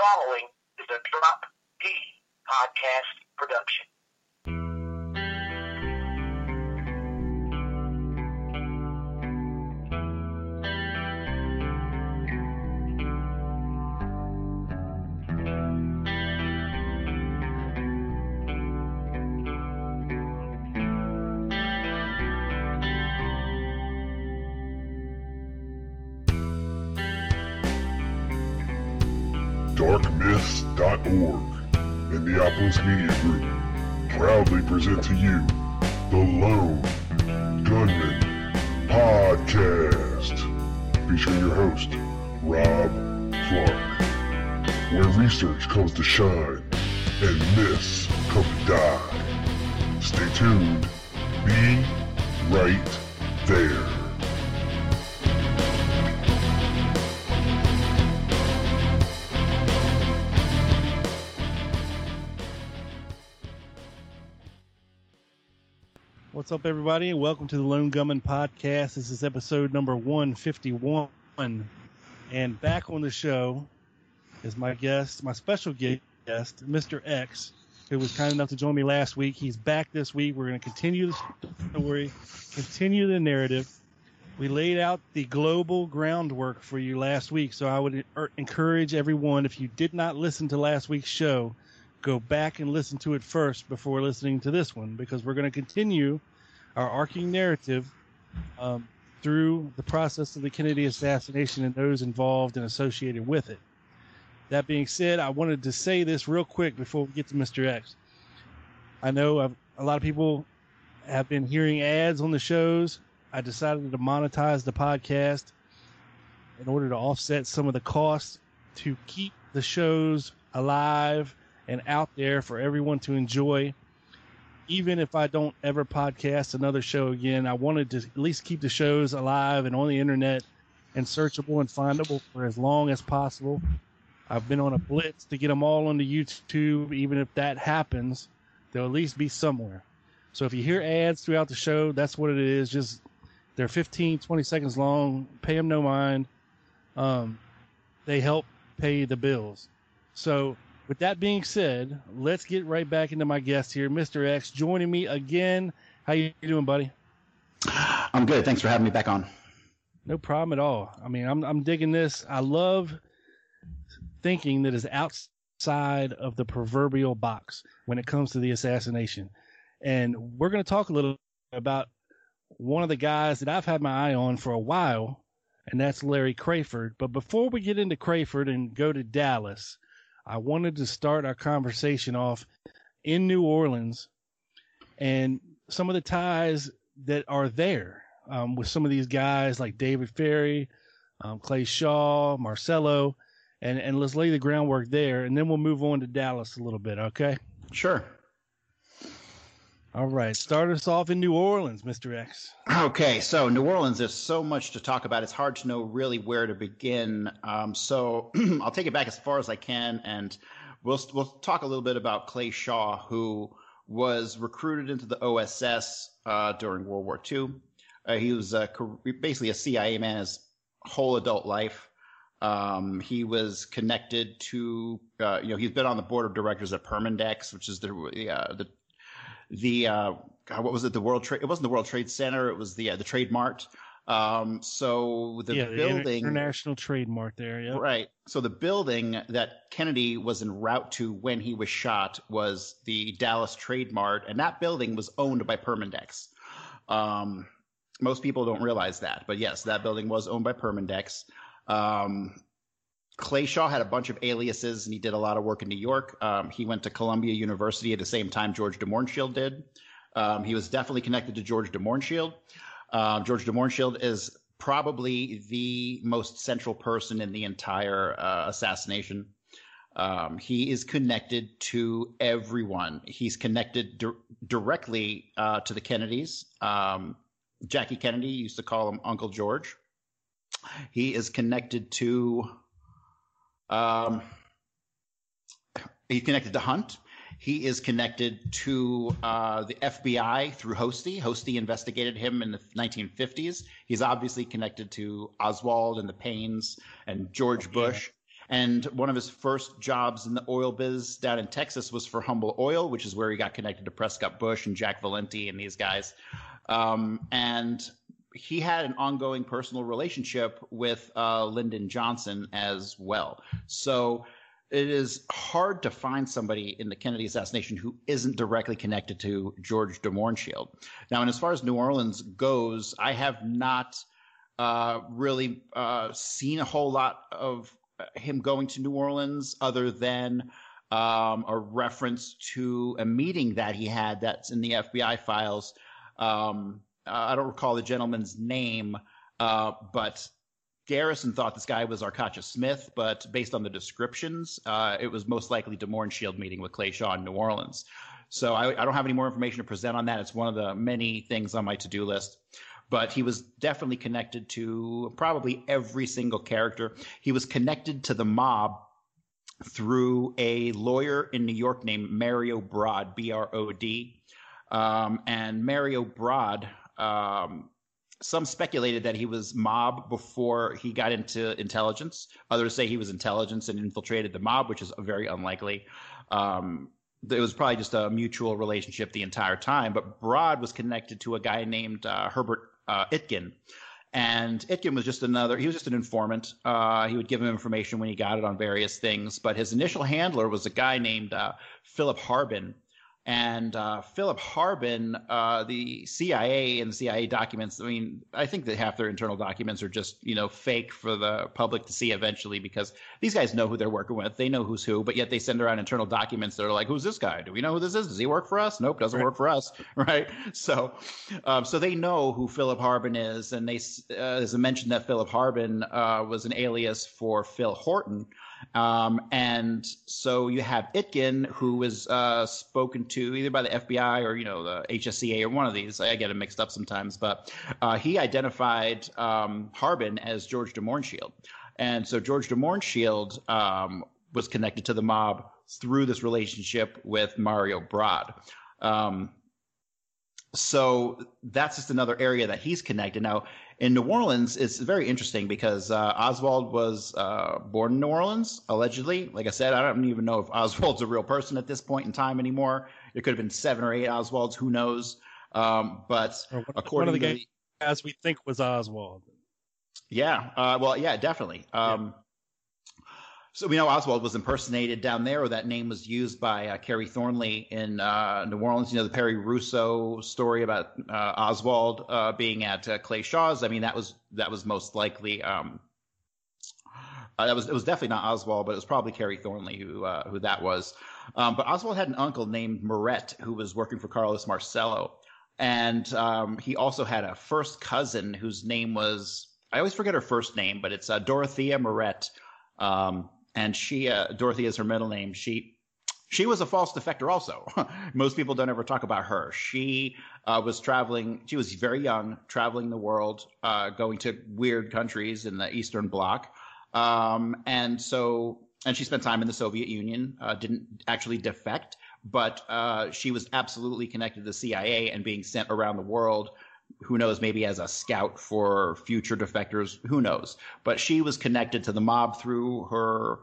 Following is a Drop D podcast production. darkmyths.org and the Apples Media Group proudly present to you the Lone Gunman Podcast, featuring your host, Rob Clark, where research comes to shine and myths come to die. Stay tuned. Be right there. What's up, everybody, and welcome to the Lone Gunman Podcast. This is episode number 151. And back on the show is my guest, my special guest, Mr. X, who was kind enough to join me last week. He's back this week. We're going to continue the story, continue the narrative. We laid out the global groundwork for you last week, so I would er- encourage everyone, if you did not listen to last week's show, go back and listen to it first before listening to this one because we're going to continue our arcing narrative um, through the process of the Kennedy assassination and those involved and associated with it. That being said, I wanted to say this real quick before we get to Mr. X. I know I've, a lot of people have been hearing ads on the shows. I decided to monetize the podcast in order to offset some of the costs to keep the shows alive and out there for everyone to enjoy. Even if I don't ever podcast another show again, I wanted to at least keep the shows alive and on the internet and searchable and findable for as long as possible. I've been on a blitz to get them all onto YouTube. Even if that happens, they'll at least be somewhere. So if you hear ads throughout the show, that's what it is. Just they're 15, 20 seconds long. Pay them no mind. Um, they help pay the bills. So with that being said, let's get right back into my guest here, Mr. X, joining me again. How you doing, buddy? I'm good. Thanks for having me back on. No problem at all. I mean, I'm I'm digging this. I love thinking that is outside of the proverbial box when it comes to the assassination. And we're going to talk a little about one of the guys that I've had my eye on for a while, and that's Larry Crafard. But before we get into Crafard and go to Dallas, I wanted to start our conversation off in New Orleans and some of the ties that are there um, with some of these guys like David Ferrie, um, Clay Shaw, Marcello, and, and let's lay the groundwork there, and then we'll move on to Dallas a little bit, okay? Sure. All right, start us off in New Orleans, Mr. X. Okay, so New Orleans, there's so much to talk about. It's hard to know really where to begin. Um, so I'll take it back as far as I can, and we'll we'll talk a little bit about Clay Shaw, who was recruited into the OSS uh, during World War II. Uh, he was uh, basically a CIA man his whole adult life. Um, he was connected to, uh, you know, he's been on the board of directors at Permindex, which is the uh, the the uh, God, what was it? The World Trade. It wasn't the World Trade Center. It was the uh, the Trade Mart. Um, so the yeah, building, the international Trade Mart there, yeah, right. So the building that Kennedy was en route to when he was shot was the Dallas Trade Mart, and that building was owned by Permindex. Um, most people don't realize that, but yes, that building was owned by Permindex. Um, Clay Shaw had a bunch of aliases, and he did a lot of work in New York. Um, he went to Columbia University at the same time George de Mohrenschildt did. Um, he was definitely connected to George de Mohrenschildt. Uh, George de Mohrenschildt is probably the most central person in the entire uh, assassination. Um, he is connected to everyone. He's connected di- directly uh, to the Kennedys. Um, Jackie Kennedy used to call him Uncle George. He is connected to. Um, he's connected to Hunt. He is connected to uh, the FBI through Hosty. Hosty investigated him in the 1950s. He's obviously connected to Oswald and the Paines and George Bush. And one of his first jobs in the oil biz down in Texas was for Humble Oil, which is where he got connected to Prescott Bush and Jack Valenti and these guys. Um, and he had an ongoing personal relationship with uh, Lyndon Johnson as well. So it is hard to find somebody in the Kennedy assassination who isn't directly connected to George de Mohrenschildt. Now, and as far as New Orleans goes, I have not uh, really uh, seen a whole lot of him going to New Orleans other than um, a reference to a meeting that he had that's in the FBI files. Um, I don't recall the gentleman's name, uh, but Garrison thought this guy was Arcacha Smith, but based on the descriptions, uh, it was most likely de Mohrenschildt meeting with Clay Shaw in New Orleans. So I, I, don't have any more information to present on that. It's one of the many things on my to-do list. But he was definitely connected to probably every single character. He was connected to the mob through a lawyer in New York named Mario Brod, B-R-O-D. Um, and Mario Brod um, some speculated that he was mob before he got into intelligence. Others say he was intelligence and infiltrated the mob, which is very unlikely. Um, it was probably just a mutual relationship the entire time. But Brod was connected to a guy named uh, Herbert uh, Itkin. And Itkin was just another, he was just an informant. Uh, he would give him information when he got it on various things. But his initial handler was a guy named uh, Philip Harbin, and uh, Philip Harbin, uh, the CIA and the CIA documents. I mean, I think that half their internal documents are just you know fake for the public to see eventually because these guys know who they're working with. They know who's who, but yet they send around internal documents that are like, "Who's this guy? Do we know who this is? Does he work for us? Nope, doesn't right. work for us." Right? So, um, so they know who Philip Harbin is, and they uh, as I mentioned that Philip Harbin uh, was an alias for Phil Horton. Um, and so you have Itkin, who was uh, spoken to either by the FBI or you know the HSCA or one of these. I get it mixed up sometimes, but uh, he identified um, Harbin as George de Mohrenschildt, and so George de Mohrenschildt um, was connected to the mob through this relationship with Mario Brod. Um, so that's just another area that he's connected. Now, in New Orleans, it's very interesting because uh, Oswald was uh, born in New Orleans, allegedly. Like I said, I don't even know if Oswald's a real person at this point in time anymore. There could have been seven or eight Oswalds, who knows? Um, but one, according one of the to guys we think was Oswald. Yeah, uh, well, yeah, definitely. Um, yeah. So we know Oswald was impersonated down there, or that name was used by uh, Kerry Thornley in uh, New Orleans. You know the Perry Russo story about uh, Oswald uh, being at uh, Clay Shaw's. I mean that was that was most likely um, uh, that was it was definitely not Oswald, but it was probably Kerry Thornley who who that was. Um, but Oswald had an uncle named Murret who was working for Carlos Marcello, and um, he also had a first cousin whose name was I always forget her first name, but it's Dorothea Murret. Um, and she uh, Dorothy is her middle name. She she was a false defector also. Most people don't ever talk about her. She uh, was traveling. She was very young, traveling the world, uh, going to weird countries in the Eastern Bloc, um, and so and she spent time in the Soviet Union. Uh, didn't actually defect, but uh, she was absolutely connected to the CIA and being sent around the world who knows, maybe as a scout for future defectors, who knows? But she was connected to the mob through her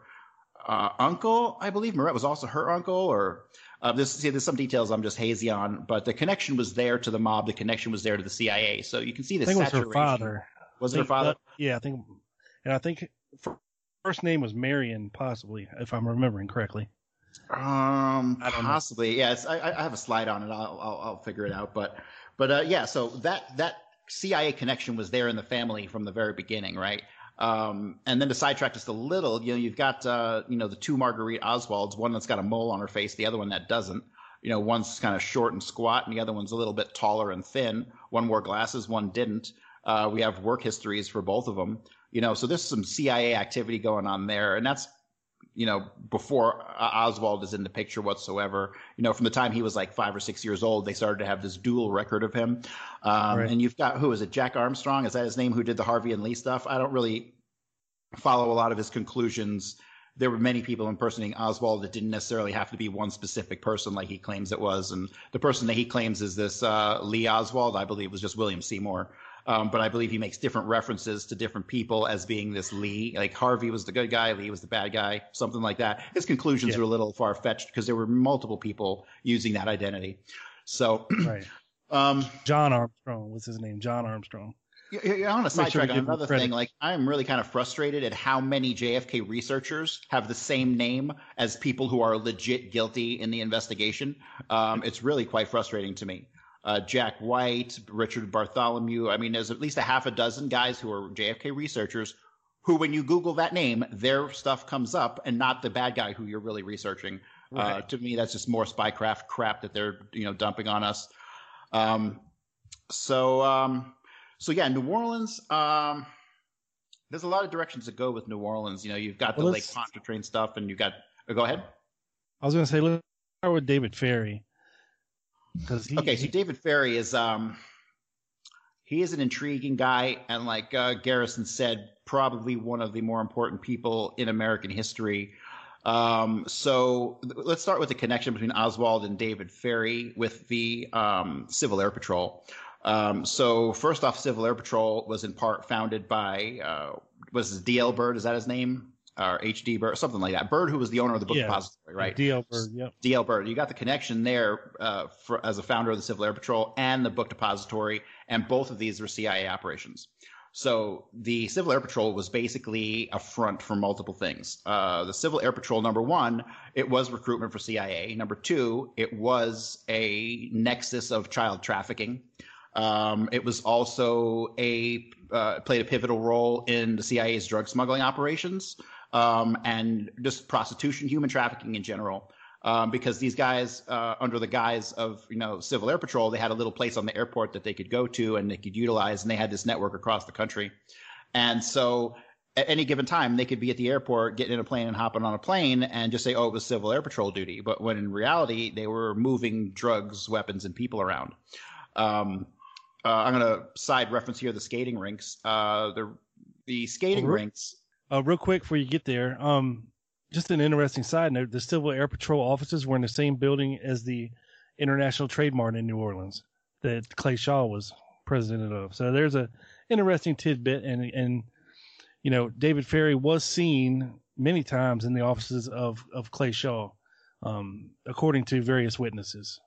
uh, uncle, I believe. Murret was also her uncle, or uh, this. See, there's some details I'm just hazy on, but the connection was there to the mob. The connection was there to the CIA. So you can see the I think saturation. it was her father. Was it her father? That, yeah, I think, and I think first name was Marion, possibly, if I'm remembering correctly. Um, possibly. Yes, I, I have a slide on it. I'll, I'll, I'll figure it out, but but uh, yeah, so that that CIA connection was there in the family from the very beginning, right? Um, and then to sidetrack just a little, you know, you've got uh, you know the two Marguerite Oswalds, one that's got a mole on her face, the other one that doesn't. You know, one's kind of short and squat, and the other one's a little bit taller and thin. One wore glasses, one didn't. Uh, we have work histories for both of them. You know, so there's some CIA activity going on there, and that's you know, before Oswald is in the picture whatsoever. You know, from the time he was like five or six years old, they started to have this dual record of him. Um, right. And you've got who is it? Jack Armstrong is that his name? Who did the Harvey and Lee stuff? I don't really follow a lot of his conclusions. There were many people impersonating Oswald that didn't necessarily have to be one specific person like he claims it was. And the person that he claims is this uh, Lee Oswald, I believe, was just William Seymour. Um, but I believe he makes different references to different people as being this Lee. Like Harvey was the good guy, Lee was the bad guy, something like that. His conclusions yeah. are a little far fetched because there were multiple people using that identity. So, right. Um, John Armstrong was his name. John Armstrong. You're on a sidetrack on another thing. Like I'm really kind of frustrated at how many JFK researchers have the same name as people who are legit guilty in the investigation. Um, it's really quite frustrating to me uh, Jack White, Richard Bartholomew. I mean, there's at least a half a dozen guys who are JFK researchers who, when you Google that name, their stuff comes up and not the bad guy who you're really researching. Uh, right. Uh, to me, that's just more spycraft crap that they're you know dumping on us. Um, so um, so yeah, New Orleans. Um, there's a lot of directions to go with New Orleans. You know, you've got the well, Lake Pontchartrain stuff, and you've got. Oh, go ahead. I was going to say, let's start with David Ferrie. He, okay, so David Ferrie is um he is an intriguing guy, and like uh, Garrison said, probably one of the more important people in American history. Um, so let's start with the connection between Oswald and David Ferrie with the um, Civil Air Patrol. Um, so first off, Civil Air Patrol was in part founded by uh, was D.L. Byrd. Is that his name? Or HD Byrd, something like that. Byrd, who was the owner of the book yeah. depository, right? DL Byrd, yep. DL Byrd. You got the connection there uh, for, as a founder of the Civil Air Patrol and the book depository, and both of these were CIA operations. So the Civil Air Patrol was basically a front for multiple things. Uh, the Civil Air Patrol, number one, it was recruitment for CIA. Number two, it was a nexus of child trafficking. Um, it was also a uh, played a pivotal role in the CIA's drug smuggling operations um, and just prostitution, human trafficking in general. Um, because these guys, uh, under the guise of you know Civil Air Patrol, they had a little place on the airport that they could go to and they could utilize, and they had this network across the country. And so, at any given time, they could be at the airport, getting in a plane and hopping on a plane, and just say, "Oh, it was Civil Air Patrol duty." But when in reality, they were moving drugs, weapons, and people around. Um, uh, I'm going to side reference here the skating rinks. Uh, the the skating oh, rinks uh, real quick before you get there, um, just an interesting side note: the Civil Air Patrol offices were in the same building as the International Trade Mart in New Orleans that Clay Shaw was president of. So there's a interesting tidbit, and and you know David Ferrie was seen many times in the offices of of Clay Shaw, um, according to various witnesses.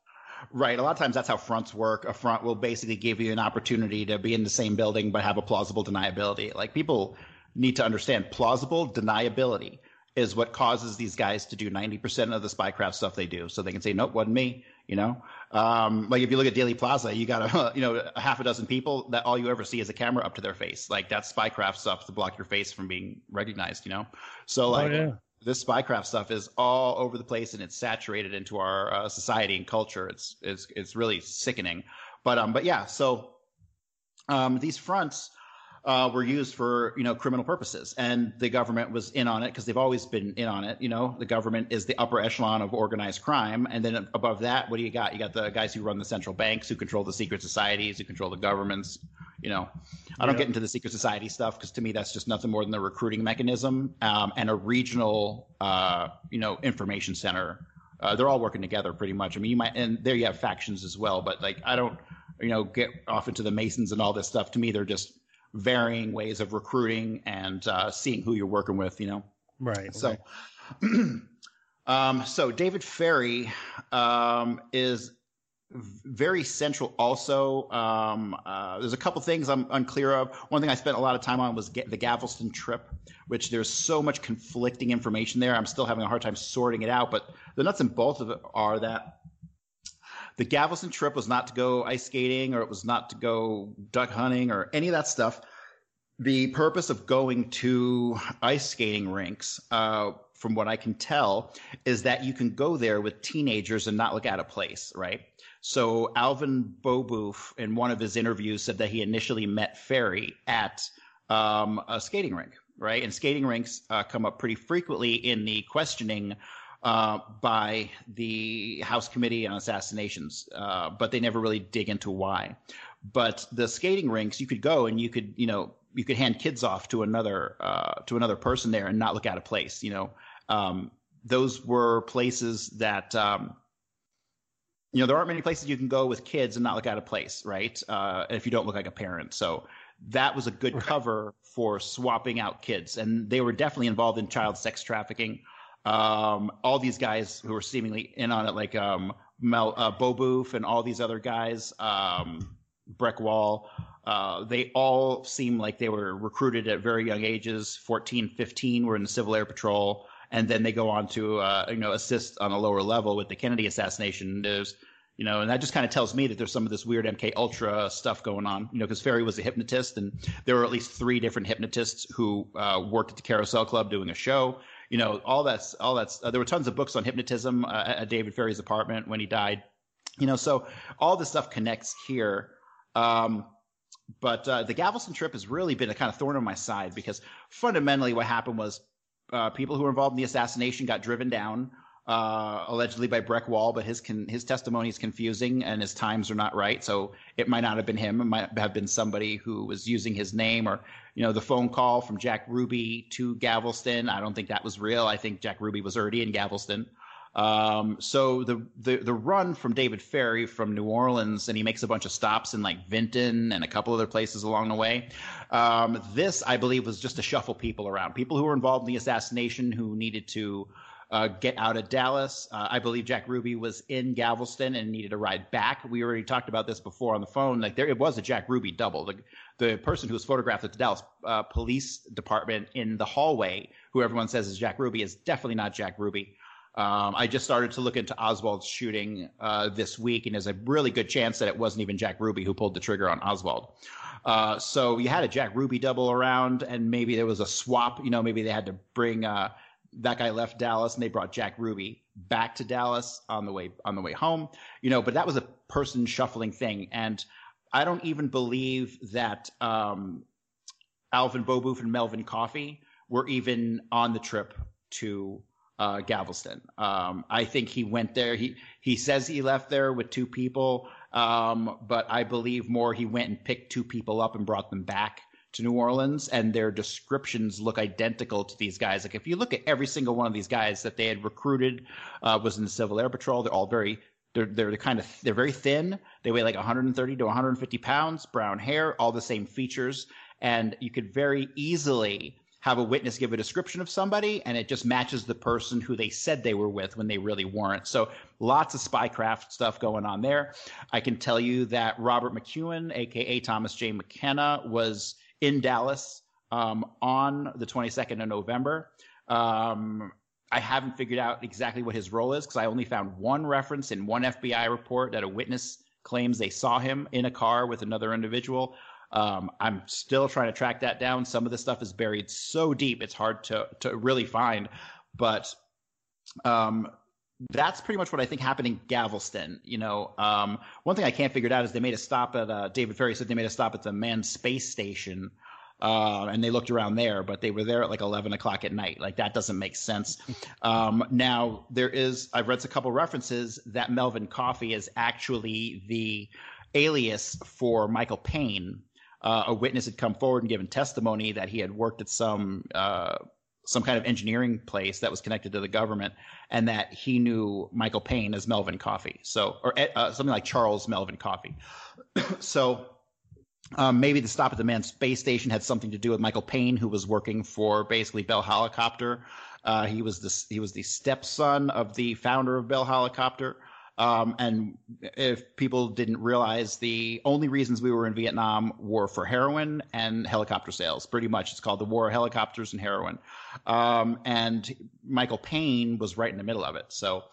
Right. A lot of times that's how fronts work. A front will basically give you an opportunity to be in the same building but have a plausible deniability. Like people need to understand plausible deniability is what causes these guys to do 90% of the spycraft stuff they do. So they can say, nope, wasn't me, you know? Um, like if you look at Dealey Plaza, you got a, you know, a half a dozen people that all you ever see is a camera up to their face. Like that's spycraft stuff to block your face from being recognized, you know? So oh, like, oh, yeah. this spycraft stuff is all over the place and it's saturated into our uh, society and culture. It's, it's, it's really sickening. But, um, but yeah, so, um, these fronts, uh, were used for you know criminal purposes, and the government was in on it because they've always been in on it. You know, the government is the upper echelon of organized crime, and then above that, what do you got? You got the guys who run the central banks, who control the secret societies, who control the governments. You know, I don't get into the secret society stuff because to me that's just nothing more than a recruiting mechanism um, and a regional, uh, you know, information center. Uh, they're all working together pretty much. I mean, you might, and there you have factions as well, but like I don't, you know, get off into the Masons and all this stuff. To me, they're just varying ways of recruiting and uh, seeing who you're working with. You know, right? So, right. um, so David Ferrie um, is very central. Also, um, uh, there's a couple things I'm unclear of. One thing I spent a lot of time on was the Galveston trip, which there's so much conflicting information there. I'm still having a hard time sorting it out. But the nuts and bolts of it are that the Galveston trip was not to go ice skating or it was not to go duck hunting or any of that stuff. The purpose of going to ice skating rinks, uh, from what I can tell, is that you can go there with teenagers and not look out of place, right? So Alvin Beauboeuf, in one of his interviews, said that he initially met Ferrie at um, a skating rink, right? And skating rinks uh, come up pretty frequently in the questioning uh, by the House Committee on Assassinations, uh, but they never really dig into why. But the skating rinks, you could go and you could, you know, you could hand kids off to another uh, to another person there and not look out of place. You know, um, those were places that um, you know there aren't many places you can go with kids and not look out of place, right? Uh, if you don't look like a parent, so that was a good right. cover for swapping out kids, and they were definitely involved in child sex trafficking. Um, all these guys who were seemingly in on it, like um, Mel uh, Beauboeuf and all these other guys, um, Breck Wall, uh, they all seem like they were recruited at very young ages 14 15 were in the civil air patrol and then they go on to uh, you know assist on a lower level with the kennedy assassination there's you know and that just kind of tells me that there's some of this weird mk ultra stuff going on you know because ferrie was a hypnotist and there were at least three different hypnotists who uh, worked at the carousel club doing a show you know all that's all that's uh, there were tons of books on hypnotism uh, at david ferrie's apartment when he died you know so all this stuff connects here. Um, but uh, the Galveston trip has really been a kind of thorn on my side because fundamentally what happened was uh, people who were involved in the assassination got driven down, uh, allegedly by Breck Wall, but his con- his testimony is confusing and his times are not right. So it might not have been him. It might have been somebody who was using his name or, you know, the phone call from Jack Ruby to Galveston. I don't think that was real. I think Jack Ruby was already in Galveston. Um, so the, the the run from David Ferrie from New Orleans, and he makes a bunch of stops in like Vinton and a couple other places along the way. Um, this, I believe, was just to shuffle people around, people who were involved in the assassination who needed to uh, get out of Dallas. Uh, I believe Jack Ruby was in Galveston and needed a ride back. We already talked about this before on the phone. Like there, it was a Jack Ruby double. The, the person who was photographed at the Dallas uh, Police Department in the hallway, who everyone says is Jack Ruby, is definitely not Jack Ruby. Um, I just started to look into Oswald's shooting uh, this week, and there's a really good chance that it wasn't even Jack Ruby who pulled the trigger on Oswald. Uh, so you had a Jack Ruby double around, and maybe there was a swap. You know, maybe they had to bring uh, that guy left Dallas, and they brought Jack Ruby back to Dallas on the way on the way home. You know, but that was a person shuffling thing, and I don't even believe that um, Alvin Beauboeuf and Melvin Coffey were even on the trip to uh, Galveston. Um, I think he went there. He he says he left there with two people, um, but I believe more he went and picked two people up and brought them back to New Orleans, and their descriptions look identical to these guys. Like if you look at every single one of these guys that they had recruited, uh, was in the Civil Air Patrol. They're all very they're they're kind of they're very thin. They weigh like 130 to 150 pounds, brown hair, all the same features, and you could very easily have a witness give a description of somebody and it just matches the person who they said they were with when they really weren't. So lots of spycraft stuff going on there. I can tell you that Robert McEwen, aka Thomas J. McKenna, was in Dallas um, on the 22nd of November. Um, I haven't figured out exactly what his role is because I only found one reference in one FBI report that a witness claims they saw him in a car with another individual. Um, I'm still trying to track that down. Some of the stuff is buried so deep it's hard to to really find. But um, that's pretty much what I think happened in Galveston. You know, um, one thing I can't figure it out is they made a stop at uh, David Ferrie said they made a stop at the manned space station. Uh, and they looked around there, but they were there at like 11 o'clock at night. Like that doesn't make sense. Um, now there is, I've read a couple references that Melvin Coffey is actually the alias for Michael Paine, uh, a witness had come forward and given testimony that he had worked at some uh, some kind of engineering place that was connected to the government, and that he knew Michael Paine as Melvin Coffey, so or uh, something like Charles Melvin Coffey. so um, maybe the stop at the manned space station had something to do with Michael Paine, who was working for basically Bell Helicopter. Uh, he was the he was the stepson of the founder of Bell Helicopter. Um, and if people didn't realize, the only reasons we were in Vietnam were for heroin and helicopter sales. Pretty much, it's called the War of Helicopters and Heroin. Um, and Michael Paine was right in the middle of it. So,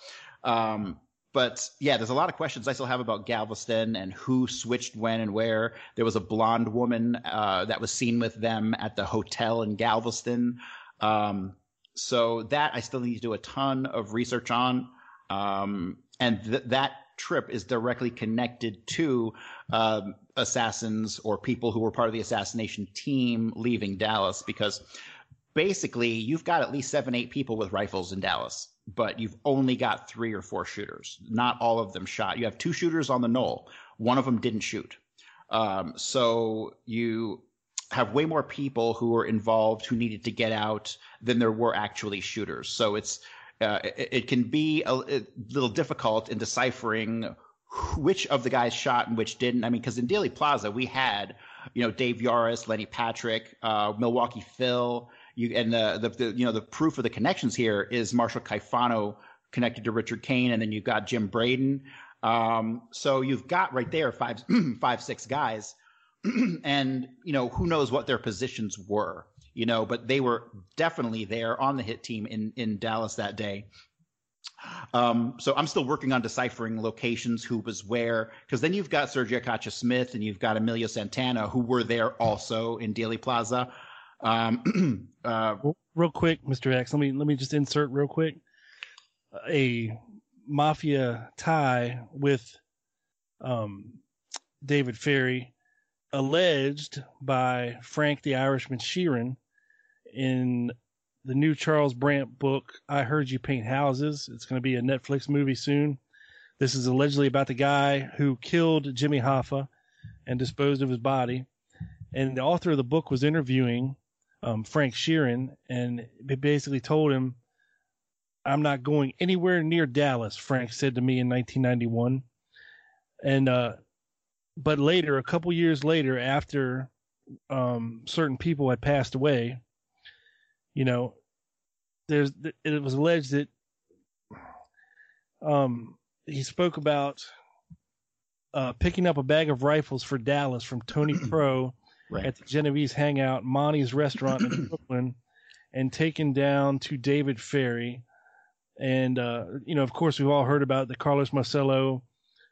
um, but yeah, there's a lot of questions I still have about Galveston and who switched when and where. There was a blonde woman uh, that was seen with them at the hotel in Galveston. Um, so that I still need to do a ton of research on. Um, and th- that trip is directly connected to um, assassins or people who were part of the assassination team leaving Dallas because basically you've got at least seven, eight people with rifles in Dallas, but you've only got three or four shooters. Not all of them shot. You have two shooters on the knoll. One of them didn't shoot. Um, so you have way more people who were involved who needed to get out than there were actually shooters. So it's uh, it, it, can be a, a, little difficult in deciphering which of the guys shot and which didn't. I mean, because in Dealey Plaza we had you know Dave Yaras, Lenny Patrick, uh, Milwaukee Phil. You, and the, the, the you know the proof of the connections here is Marshall Caifano connected to Richard Cain, and then you've got Jim Braden. Um, so you've got right there five five six guys, and you know who knows what their positions were you know, but they were definitely there on the hit team in, in Dallas that day. Um, so I'm still working on deciphering locations, who was where, because then you've got Sergio Arcacha Smith and you've got Emilio Santana, who were there also in Dealey Plaza. Um, uh, real quick, Mr. X, let me let me just insert real quick a mafia tie with um, David Ferrie, alleged by Frank the Irishman Sheeran in the new Charles Brandt book, I Heard You Paint Houses. It's going to be a Netflix movie soon. This is allegedly about the guy who killed Jimmy Hoffa and disposed of his body. And the author of the book was interviewing um, Frank Sheeran and basically told him, I'm not going anywhere near Dallas, Frank said to me in 1991. And, uh, but later, a couple years later, after um, certain people had passed away, you know, there's it was alleged that um, he spoke about uh, picking up a bag of rifles for Dallas from Tony Pro right. at the Genovese Hangout, Monty's restaurant in Brooklyn, and taken down to David Ferrie. And uh, you know, of course, we've all heard about the Carlos Marcello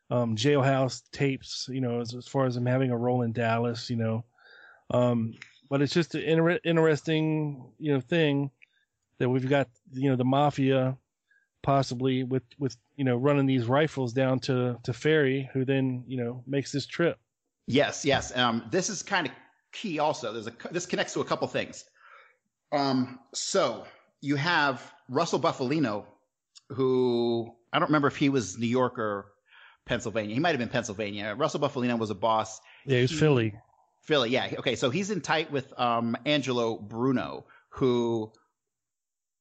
um, jailhouse tapes. You know, as, as, far as him having a role in Dallas. You know, um, but it's just an inter- interesting, you know, thing that we've got, you know, the mafia possibly with with you know running these rifles down to to Ferrie, who then you know makes this trip. Yes, yes. Um, this is kind of key. Also, there's a this connects to a couple things. Um, so you have Russell Bufalino, who I don't remember if he was New York or Pennsylvania. He might have been Pennsylvania. Russell Bufalino was a boss. Yeah, he was he, Philly. Philly, yeah. Okay, so he's in tight with um, Angelo Bruno, who,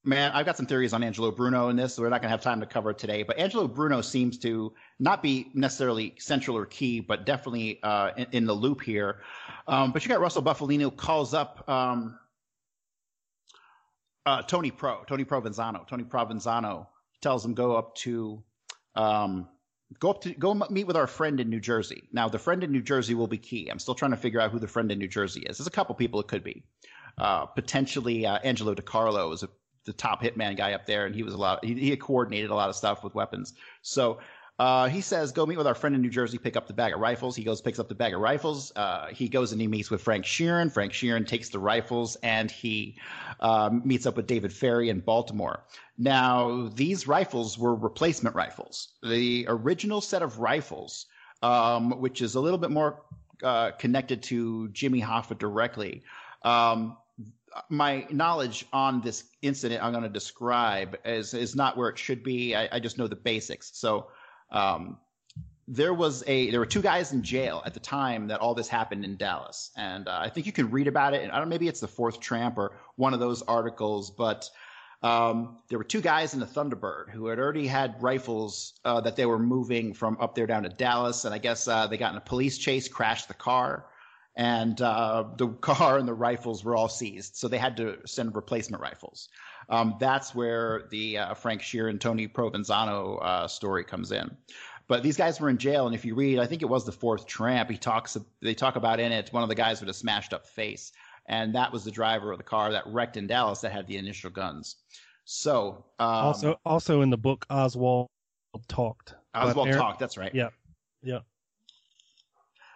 man, I've got some theories on Angelo Bruno in this. So we're not going to have time to cover it today. But Angelo Bruno seems to not be necessarily central or key, but definitely uh, in, in, the loop here. Um, but you got Russell Bufalino calls up um, uh, Tony Pro, Tony Provenzano. Tony Provenzano tells him go up to um, go up to go meet with our friend in New Jersey. Now, the friend in New Jersey will be key. I'm still trying to figure out who the friend in New Jersey is. There's a couple people it could be. Uh, potentially, uh, Angelo DeCarlo is a, the top hitman guy up there, and he was a lot. He, he coordinated a lot of stuff with weapons. So uh, he says, go meet with our friend in New Jersey, pick up the bag of rifles. He goes, picks up the bag of rifles. Uh, he goes and he meets with Frank Sheeran. Frank Sheeran takes the rifles and he uh, meets up with David Ferrie in Baltimore. Now, these rifles were replacement rifles. The original set of rifles, um, which is a little bit more uh, connected to Jimmy Hoffa directly. Um, my knowledge on this incident I'm going to describe is is not where it should be. I, I just know the basics. So um, there was a there were two guys in jail at the time that all this happened in Dallas, and uh, I think you can read about it. And I don't maybe it's the Fourth Tramp or one of those articles, but um, there were two guys in the Thunderbird who had already had rifles uh, that they were moving from up there down to Dallas, and I guess uh, they got in a police chase, crashed the car, and uh, the car and the rifles were all seized. So they had to send replacement rifles. Um, that's where the uh, Frank Sheeran, and Tony Provenzano uh, story comes in. But these guys were in jail, and if you read, I think it was the fourth tramp. He talks. They talk about in it one of the guys with a smashed up face, and that was the driver of the car that wrecked in Dallas that had the initial guns. So um, also, also in the book, Oswald talked. Oswald talked. That's right. Yeah, yeah.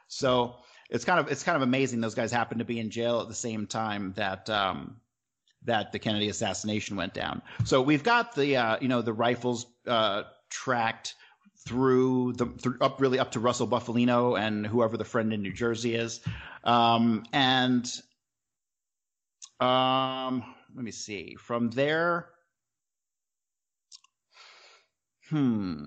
So it's kind of it's kind of amazing those guys happened to be in jail at the same time that um, that the Kennedy assassination went down. So we've got the uh, you know the rifles uh, tracked through the through, up really up to Russell Bufalino and whoever the friend in New Jersey is, um, and um, let me see from there. Hmm.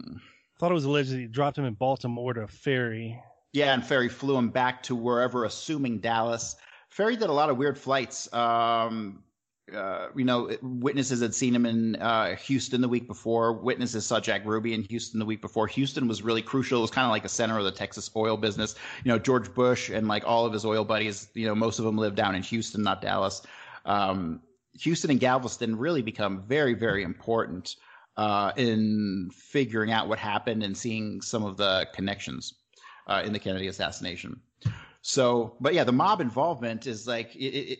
thought it was alleged he dropped him in Baltimore to a ferry. Yeah, and Ferrie flew him back to wherever, assuming Dallas. Ferrie did a lot of weird flights. Um, uh, you know, witnesses had seen him in uh, Houston the week before. Witnesses saw Jack Ruby in Houston the week before. Houston was really crucial. It was kind of like the center of the Texas oil business. You know, George Bush and like all of his oil buddies, you know, most of them lived down in Houston, not Dallas. Um, Houston and Galveston really become very, very important uh, in figuring out what happened and seeing some of the connections uh, in the Kennedy assassination. So, but yeah, the mob involvement is like it, it,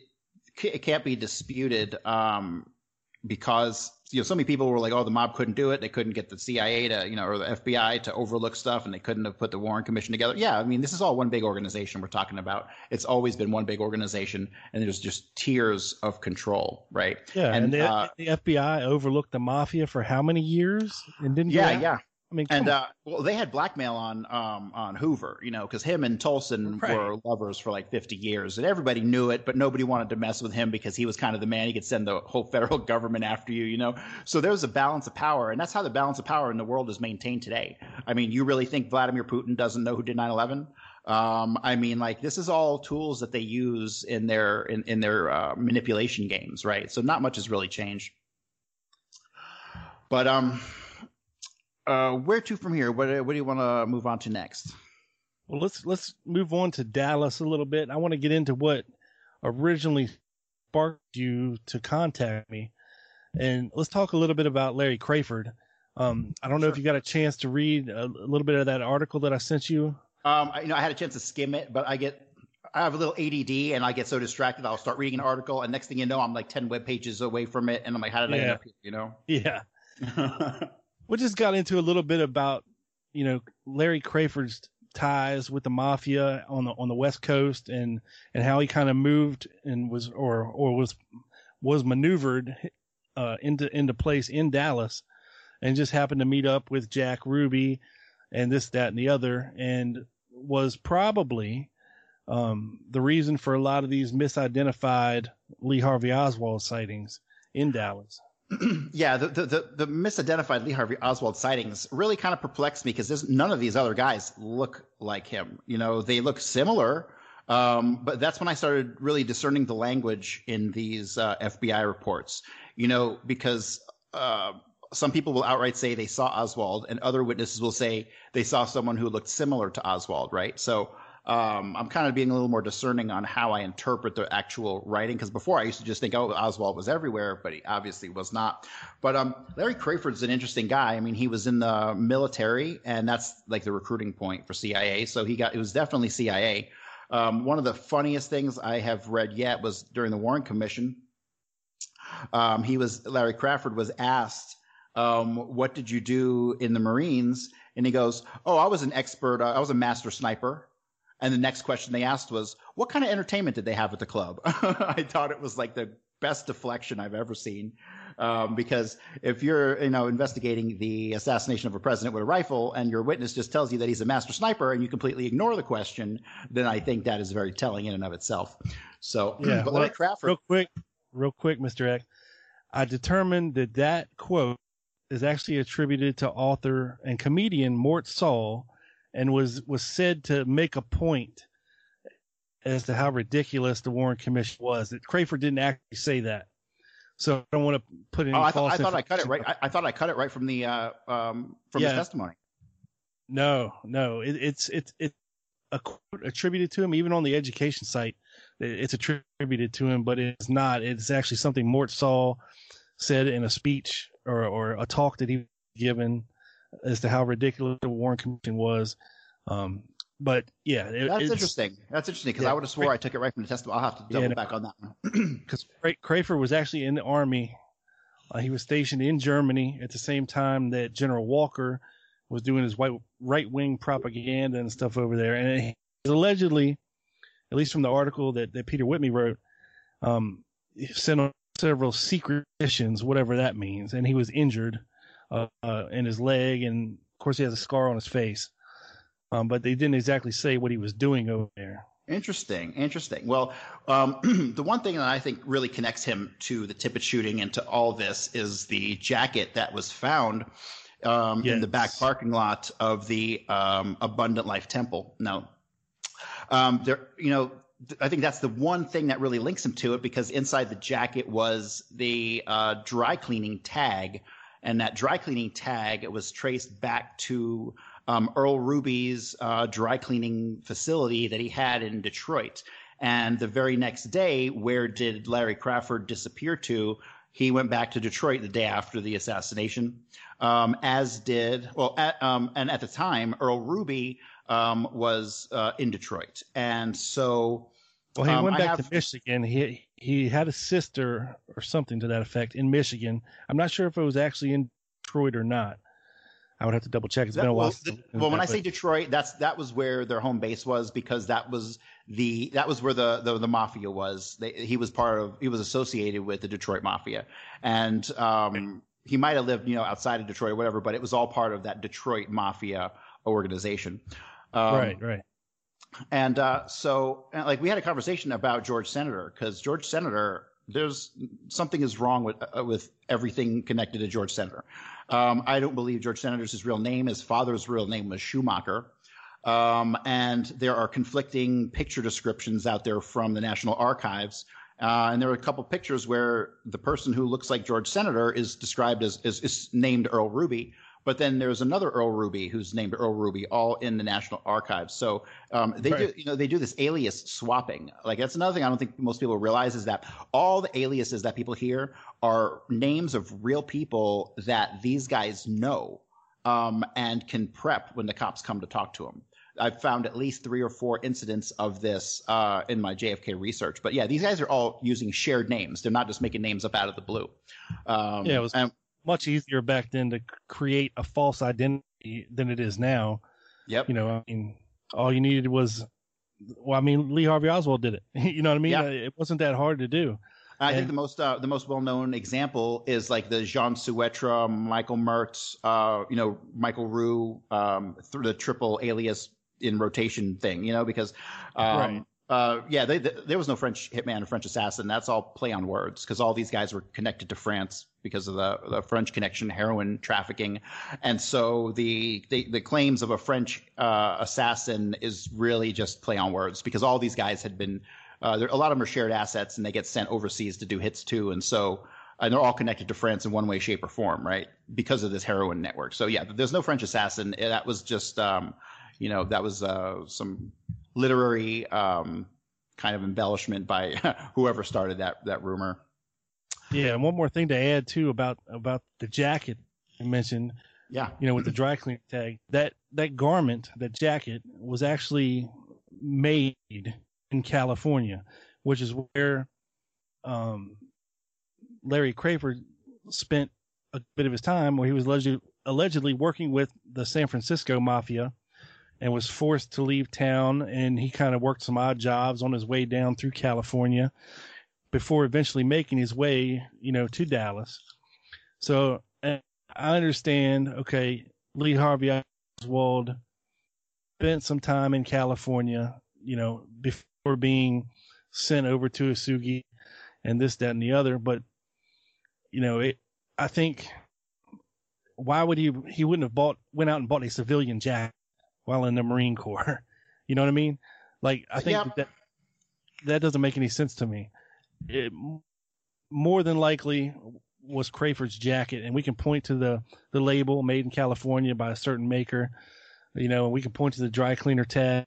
it can't be disputed um, because you know so many people were like, oh, the mob couldn't do it. They couldn't get the CIA to you know or the FBI to overlook stuff, and they couldn't have put the Warren Commission together. Yeah, I mean this is all one big organization we're talking about. It's always been one big organization, and there's just tiers of control, right? Yeah, and, and the, uh, the FBI overlooked the mafia for how many years and didn't. yeah, yeah. I mean, And uh, well, they had blackmail on um, on Hoover, you know, because him and Tolson Right. were lovers for like 50 years, and everybody knew it, but nobody wanted to mess with him because he was kind of the man. He could send the whole federal government after you, you know. So there was a balance of power, and that's how the balance of power in the world is maintained today. I mean, you really think Vladimir Putin doesn't know who did 9/11? Um, I mean, like this is all tools that they use in their in in their uh, manipulation games, right? So not much has really changed. But um, uh, where to from here? What, what do you want to move on to next? Well, let's let's move on to Dallas a little bit. I want to get into what originally sparked you to contact me, and let's talk a little bit about Larry Crafard. Um, I don't know if you got a chance to read a, a little bit of that article that I sent you. Um, I, you know, I had a chance to skim it, but I get, I have a little ADD, and I get so distracted. I'll start reading an article, and next thing you know, I'm like ten web pages away from it, and I'm like, how did I end up here? You know? Yeah, we just got into a little bit about you know Larry Crafard's ties with the mafia on the on the West Coast and and how he kind of moved and was or or was was maneuvered uh, into into place in Dallas and just happened to meet up with Jack Ruby and this that and the other and was probably um, the reason for a lot of these misidentified Lee Harvey Oswald sightings in Dallas. yeah, the, the the the misidentified Lee Harvey Oswald sightings really kind of perplexed me because none of these other guys look like him. You know, they look similar, um, but that's when I started really discerning the language in these uh, FBI reports. You know, because uh, some people will outright say they saw Oswald, and other witnesses will say they saw someone who looked similar to Oswald. Right, so um, I'm kind of being a little more discerning on how I interpret the actual writing because before I used to just think, oh, Oswald was everywhere, but he obviously was not. But um, Larry Crafard's an interesting guy. I mean, he was in the military, and that's like the recruiting point for CIA. So he got it was definitely CIA. Um, one of the funniest things I have read yet was during the Warren Commission. Um, he was Larry Crawford was asked, um, "What did you do in the Marines?" And he goes, "Oh, I was an expert. Uh, I was a master sniper." And the next question they asked was, "What kind of entertainment did they have at the club?" I thought it was like the best deflection I've ever seen, um, because if you're, you know, investigating the assassination of a president with a rifle, and your witness just tells you that he's a master sniper, and you completely ignore the question, then I think that is very telling in and of itself. So, Yeah, well, Crawford, real quick, real quick, Mr. X. I determined that that quote is actually attributed to author and comedian Mort Sahl, and was was said to make a point as to how ridiculous the Warren Commission was. That Crafard didn't actually say that, so I don't want to put any Oh, I, thought I thought I cut it right. I, I thought I cut it right from the uh, um, from his testimony. No, no, it, it's it's it's a quote attributed to him, even on the education site. It's attributed to him, but it's not. It's actually something Mort Sahl said in a speech or or a talk that he given as to how ridiculous the Warren Commission was. Um, but yeah, it, That's interesting. That's interesting because Yeah. I would have swore I took it right from the testimony. I'll have to double Yeah, no. back on that one. because Crafard was actually in the army. Uh, he was stationed in Germany at the same time that General Walker was doing his white right wing propaganda and stuff over there. And he allegedly, at least from the article that, that Peter Whitney wrote, um, sent on several secret missions, whatever that means. And he was injured uh, uh, in his leg and of course, he has a scar on his face, um, but they didn't exactly say what he was doing over there. Interesting, interesting. Well, um, the one thing that I think really connects him to the Tippit shooting and to all this is the jacket that was found um, yes. in the back parking lot of the um, Abundant Life Temple. Now, um, there, you know, I think that's the one thing that really links him to it because inside the jacket was the uh, dry cleaning tag, and that dry cleaning tag was traced back to um, Earl Ruby's uh, dry cleaning facility that he had in Detroit. And the very next day, where did Larry Crafard disappear to? He went back to Detroit the day after the assassination, um, as did well. At, um, and at the time, Earl Ruby um, was uh, in Detroit, and so. Well, he um, went back have, to Michigan. He he had a sister or something to that effect in Michigan. I'm not sure if it was actually in Detroit or not. I would have to double check. It's that, been a while. Well, the, well when I say Detroit, that's that was where their home base was because that was the that was where the the, the mafia was. They, he was part of. He was associated with the Detroit mafia, and um, he might have lived you know outside of Detroit or whatever, but it was all part of that Detroit mafia organization. Um, right, right. And uh, so, like, we had a conversation about George Senator because George Senator, there's something is wrong with uh, with everything connected to George Senator. Um, I don't believe George Senator's his real name. His father's real name was Schumacher. Um, and there are conflicting picture descriptions out there from the National Archives. Uh, and there are a couple pictures where the person who looks like George Senator is described as is named Earl Ruby, but then there's another Earl Ruby who's named Earl Ruby, all in the National Archives. So um, they right. do, you know, they do this alias swapping. Like that's another thing I don't think most people realize is that all the aliases that people hear are names of real people that these guys know um, and can prep when the cops come to talk to them. I've found at least three or four incidents of this uh, in my JFK research. But yeah, these guys are all using shared names. They're not just making names up out of the blue. Um, yeah, it was and, much easier back then to create a false identity than it is now. Yep. You know, I mean, all you needed was, well, I mean, Lee Harvey Oswald did it. you know what I mean? Yeah. It wasn't that hard to do. I and, think the most uh, the most well known example is like the Jean Souetre, Michael Mertz, uh, you know, Michael Roux, um, through the triple alias in rotation thing, you know, because um, right. Uh, yeah, they, they, there was no French hitman or French assassin. That's all play on words because all these guys were connected to France because of the, the French connection, heroin trafficking, and so the the, the claims of a French uh, assassin is really just play on words because all these guys had been uh, there, a lot of them are shared assets and they get sent overseas to do hits too, and so and they're all connected to France in one way, shape, or form, right? Because of this heroin network. So yeah, there's no French assassin. That was just um, you know that was uh, some literary um, kind of embellishment by whoever started that that rumor. Yeah, and one more thing to add too about about the jacket you mentioned. Yeah, you know, with the dry cleaning tag, that that garment, that jacket, was actually made in California, which is where um, Larry Crafard spent a bit of his time, where he was allegedly, allegedly working with the San Francisco mafia and was forced to leave town. And he kind of worked some odd jobs on his way down through California before eventually making his way, you know, to Dallas. So I understand, okay, Lee Harvey Oswald spent some time in California, you know, before being sent over to Atsugi and this, that, and the other. But, you know, it, I think why would he, he wouldn't have bought, went out and bought a civilian jacket while in the Marine Corps. You know what I mean? Like I think that that doesn't make any sense to me. It more than likely was Crafard's jacket, and we can point to the the label made in California by a certain maker. You know, we can point to the dry cleaner tags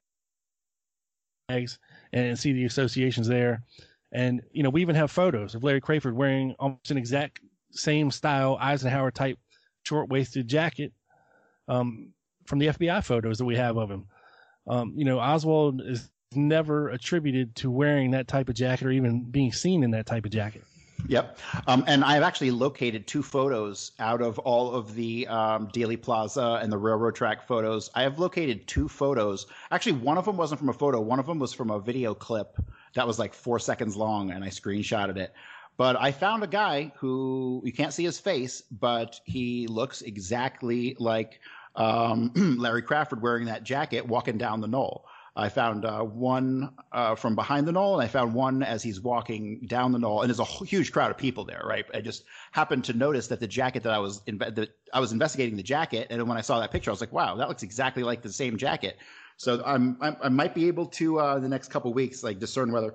and see the associations there. And you know, we even have photos of Larry Crafard wearing almost an exact same style Eisenhower type short waisted jacket um, from the FBI photos that we have of him. Um, you know, Oswald is never attributed to wearing that type of jacket or even being seen in that type of jacket. Yep. Um, and I've actually located two photos out of all of the um, Plaza and the railroad track photos. I have located two photos. Actually, one of them wasn't from a photo, one of them was from a video clip that was like four seconds long, and I screenshotted it. But I found a guy who you can't see his face, but he looks exactly like um, Larry Crafard wearing that jacket walking down the knoll. I found uh, one uh, from behind the knoll, and I found one as he's walking down the knoll, and there's a huge crowd of people there, right? I just happened to notice that the jacket that I was that I was investigating the jacket, and when I saw that picture, I was like, "Wow, that looks exactly like the same jacket." So I'm, I'm i might be able to uh, the next couple weeks like discern whether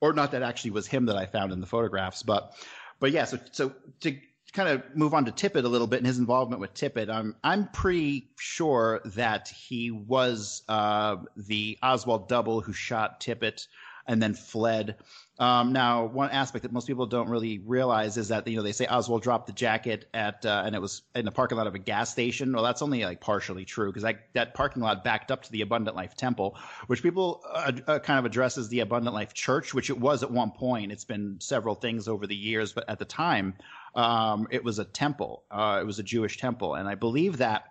or not that actually was him that I found in the photographs, but but yeah, so so to kind of move on to Tippit a little bit and his involvement with Tippit, I'm I'm pretty sure that he was uh, the Oswald double who shot Tippit and then fled. Um, now, one aspect that most people don't really realize is that you know they say Oswald dropped the jacket at uh, and it was in the parking lot of a gas station. Well, that's only like partially true because that that parking lot backed up to the Abundant Life Temple, which people uh, uh, kind of addresses the Abundant Life Church, which it was at one point. It's been several things over the years, but at the time, um, it was a temple. Uh, it was a Jewish temple, and I believe that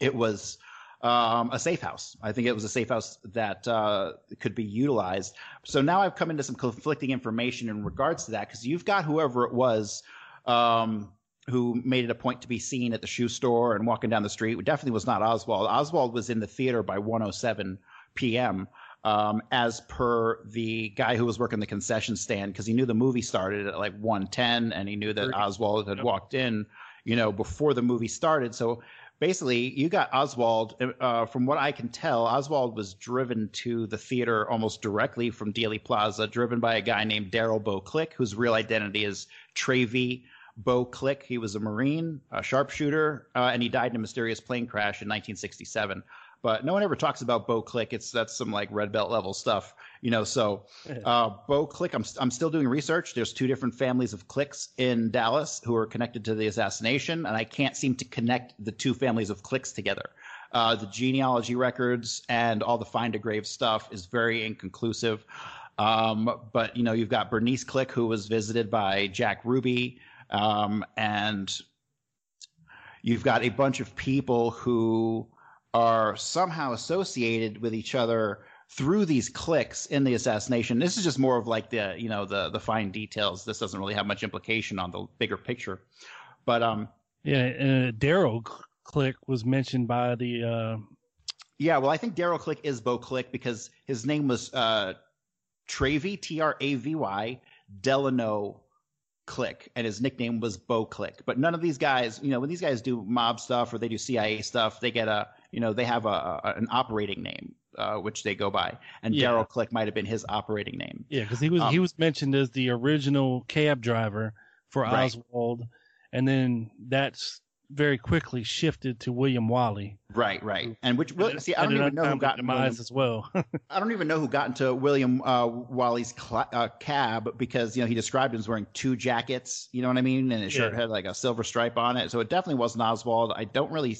it was um, a safe house. I think it was a safe house that uh, could be utilized. So now I've come into some conflicting information in regards to that because you've got whoever it was um, who made it a point to be seen at the shoe store and walking down the street. It definitely was not Oswald. Oswald was in the theater by 107 p.m. Um, as per the guy who was working the concession stand because he knew the movie started at like 110 and he knew that Oswald had walked in, you know, before the movie started. So basically you got Oswald. Uh, from what I can tell, Oswald was driven to the theater almost directly from Dealey Plaza, driven by a guy named Daryl Bo Click, whose real identity is Travy Bo Click. He was a Marine, a sharpshooter, uh, and he died in a mysterious plane crash in 1967 but no one ever talks about Bo Click. It's that's some like red belt level stuff, you know. So uh, Bo Click, I'm I'm still doing research. There's two different families of Clicks in Dallas who are connected to the assassination, and I can't seem to connect the two families of Clicks together. Uh, the genealogy records and all the find a grave stuff is very inconclusive. Um, but you know, you've got Bernice Click, who was visited by Jack Ruby, um, and you've got a bunch of people who are somehow associated with each other through these clicks in the assassination. This is just more of like the you know the the fine details. This doesn't really have much implication on the bigger picture. But um, yeah, uh, Daryl Click was mentioned by the. Uh... Yeah, well, I think Daryl Click is Bo Click because his name was uh, Travy T R A V Y Delano Click, and his nickname was Bo Click. But none of these guys, you know, when these guys do mob stuff or they do CIA stuff, they get a you know, they have a, a an operating name uh, which they go by, and yeah. Daryl Click might have been his operating name. Yeah, because he was um, he was mentioned as the original cab driver for right. Oswald, and then that's very quickly shifted to William Whaley. Right, right, and which see, I don't even know who got demise as well. I don't even know who got into William uh, Whaley's cl- uh, cab because you know he described him as wearing two jackets. You know what I mean? And his shirt yeah. had like a silver stripe on it, so it definitely wasn't Oswald. I don't really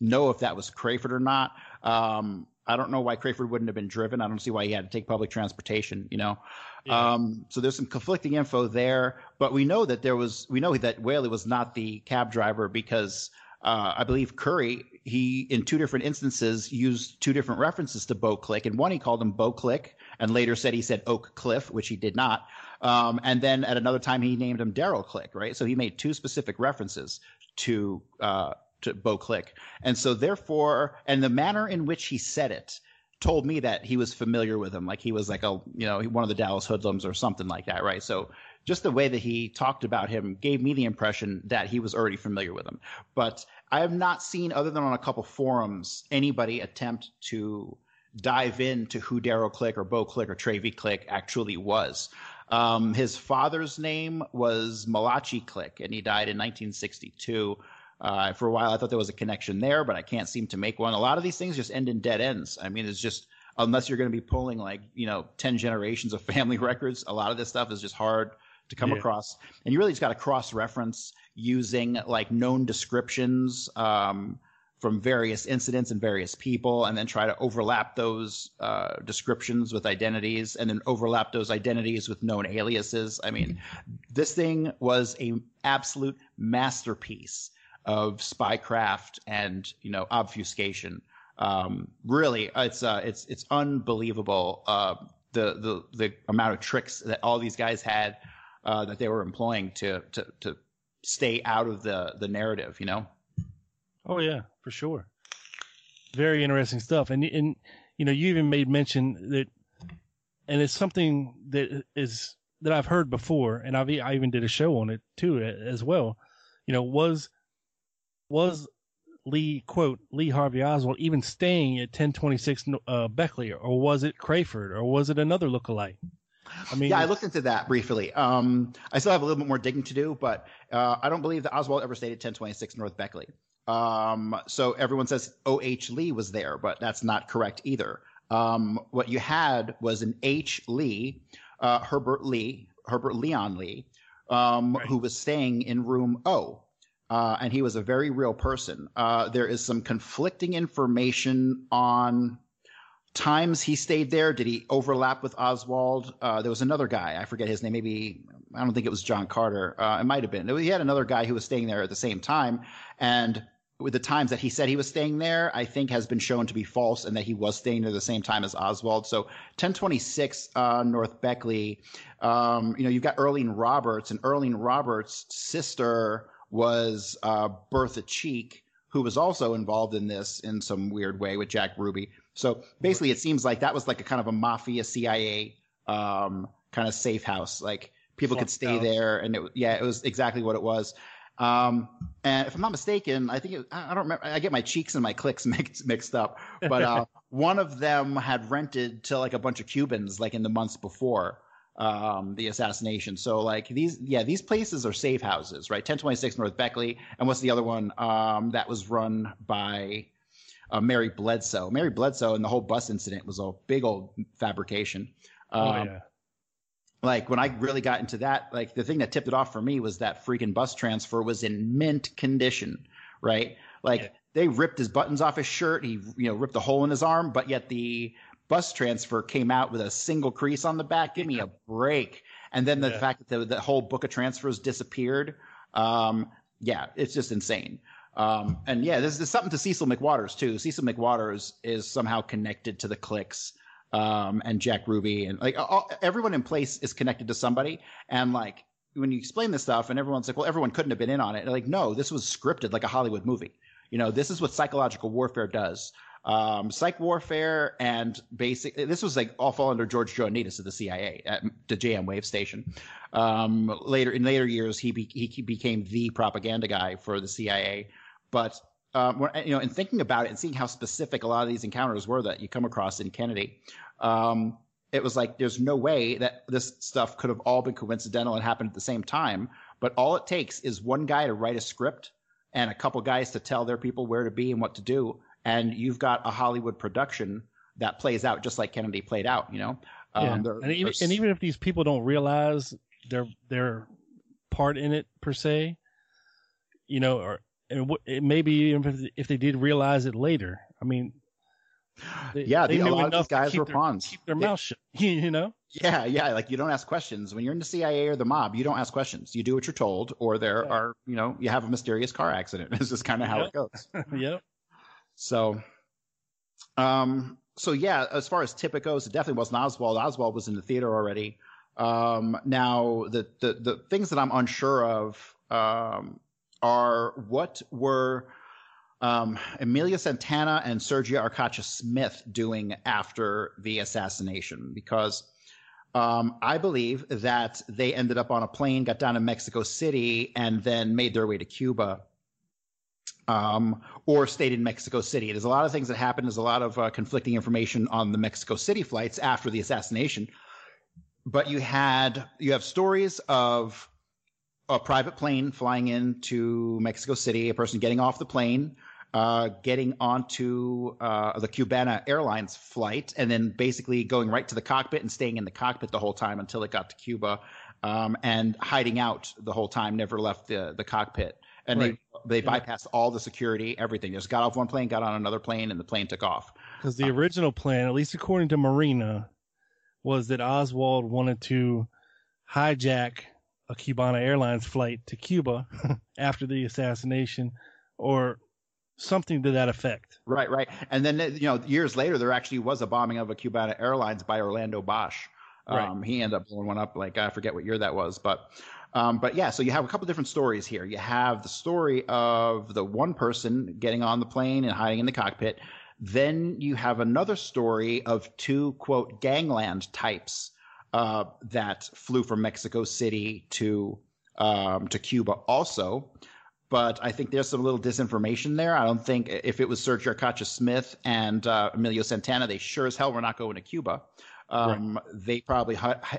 know if that was Crafard or not. Um, I don't know why Crafard wouldn't have been driven. I don't see why he had to take public transportation, you know. Yeah. Um, so there's some conflicting info there, but we know that there was, we know that Whaley was not the cab driver because uh, I believe Curry, he in two different instances used two different references to Bo Click. And one he called him Bo Click and later said he said Oak Cliff, which he did not. Um, and then at another time he named him Daryl Click, right? So he made two specific references to uh, to Bo Click. And so therefore, and the manner in which he said it told me that he was familiar with him. Like he was like a, you know, one of the Dallas hoodlums or something like that. Right. So just the way that he talked about him gave me the impression that he was already familiar with him. But I have not seen, other than on a couple forums, anybody attempt to dive into who Daryl Click or Bo Click or Travy Click actually was. Um, his father's name was Malachi Click, and he died in 1962. Uh, for a while, I thought there was a connection there, but I can't seem to make one. A lot of these things just end in dead ends. I mean, it's just unless you're going to be pulling like you know ten generations of family records, a lot of this stuff is just hard to come yeah. across. And you really just got to cross reference using like known descriptions um, from various incidents and various people, and then try to overlap those uh, descriptions with identities, and then overlap those identities with known aliases. I mean, this thing was a absolute masterpiece of spycraft and you know obfuscation. Um, really, it's uh, it's it's unbelievable uh, the the the amount of tricks that all these guys had uh, that they were employing to to to stay out of the the narrative. You know. Oh yeah, for sure. Very interesting stuff, and and you know you even made mention that, and it's something that is that I've heard before, and I've I even did a show on it too as well. You know, was was Lee quote Lee Harvey Oswald even staying at 1026 uh, Beckley, or was it Crafard, or was it another lookalike? I mean, yeah, I looked into that briefly. Um, I still have a little bit more digging to do, but uh, I don't believe that Oswald ever stayed at 1026 North Beckley. Um, so everyone says O.H. Lee was there, but that's not correct either. Um, what you had was an H. Lee, uh, Herbert Lee, Herbert Leon Lee, um, right. who was staying in room O. Uh, and he was a very real person. Uh, there is some conflicting information on times he stayed there. Did he overlap with Oswald? Uh, there was another guy. I forget his name. Maybe I don't think it was John Carter. Uh, it might have been. He had another guy who was staying there at the same time, and with the times that he said he was staying there, I think has been shown to be false, and that he was staying there the same time as Oswald. So 1026 uh, North Beckley. Um, you know, you've got Earlene Roberts, and Earlene Roberts' sister was uh, Bertha Cheek, who was also involved in this in some weird way with Jack Ruby. So basically, it seems like that was like a kind of a mafia CIA um, kind of safe house. Like people could stay there, and it yeah, it was exactly what it was. Um, and if I'm not mistaken, I think it, I don't remember. I get my cheeks and my clicks mixed mixed up, but uh, one of them had rented to like a bunch of Cubans like in the months before um, the assassination. So like these, yeah, these places are safe houses, right? 1026 North Beckley, and what's the other one um, that was run by uh, Mary Bledsoe. Mary Bledsoe and the whole bus incident was a big old fabrication. Oh, um, oh, yeah. Like when I really got into that, like the thing that tipped it off for me was that freaking bus transfer was in mint condition, right? Like yeah. they ripped his buttons off his shirt. He, you know, ripped a hole in his arm, but yet the bus transfer came out with a single crease on the back. Give me a break. And then the yeah. fact that the, the, whole book of transfers disappeared. Um, yeah, it's just insane. Um, and yeah, there's, there's, something to Cecil McWatters too. Cecil McWatters is somehow connected to the clicks um, and Jack Ruby, and like all, everyone in place is connected to somebody. And like when you explain this stuff, and everyone's like, "Well, everyone couldn't have been in on it." like, no, this was scripted like a Hollywood movie. You know, this is what psychological warfare does. Um, psych warfare and basic. This was like all fall under George Joannides of the CIA at the JM Wave Station. Um, later in later years, he be, he became the propaganda guy for the CIA. But um, you know, in thinking about it and seeing how specific a lot of these encounters were that you come across in Kennedy, um, it was like there's no way that this stuff could have all been coincidental and happened at the same time. But all it takes is one guy to write a script and a couple guys to tell their people where to be and what to do, and you've got a Hollywood production that plays out just like Kennedy played out. You know, yeah. Um, and, even, and even if these people don't realize their their part in it per se, you know, or and maybe if, if they did realize it later. I mean, they, yeah, they the, a lot of these guys were their, pawns. Keep their mouth shut. You know. Yeah, yeah. Like you don't ask questions when you're in the CIA or the mob. You don't ask questions. You do what you're told, or there yeah. are, you know, you have a mysterious car accident. This is kind of how yep. it goes. yep. So, um, so yeah, as far as Tippit goes, it definitely wasn't Oswald. Oswald was in the theater already. Um, now the, the the things that I'm unsure of um, are what were um, Emilio Santana and Sergio Arcacha Smith doing after the assassination? Because um, I believe that they ended up on a plane, got down to Mexico City, and then made their way to Cuba. Um, or stayed in Mexico City. There's a lot of things that happened. There's a lot of uh, conflicting information on the Mexico City flights after the assassination. But you had you have stories of a private plane flying into Mexico City, a person getting off the plane, uh, getting onto uh, the Cubana Airlines flight, and then basically going right to the cockpit and staying in the cockpit the whole time until it got to Cuba, um, and hiding out the whole time, never left the the cockpit. And right. they they yeah. bypassed all the security, everything. Just got off one plane, got on another plane, and the plane took off. Because the um, original plan, at least according to Marina, was that Oswald wanted to hijack a Cubana Airlines flight to Cuba after the assassination, or something to that effect. Right, right. And then you know, years later, there actually was a bombing of a Cubana Airlines by Orlando Bosch. Um, right. He ended up blowing one up. Like I forget what year that was, but Um, but yeah, so you have a couple different stories here. You have the story of the one person getting on the plane and hiding in the cockpit. Then you have another story of two quote gangland types uh, that flew from Mexico City to um, to Cuba also. But I think there's some little disinformation there. I don't think if it was Sergio Arcacha Smith and uh, Emilio Santana, they sure as hell were not going to Cuba. Um, right. They probably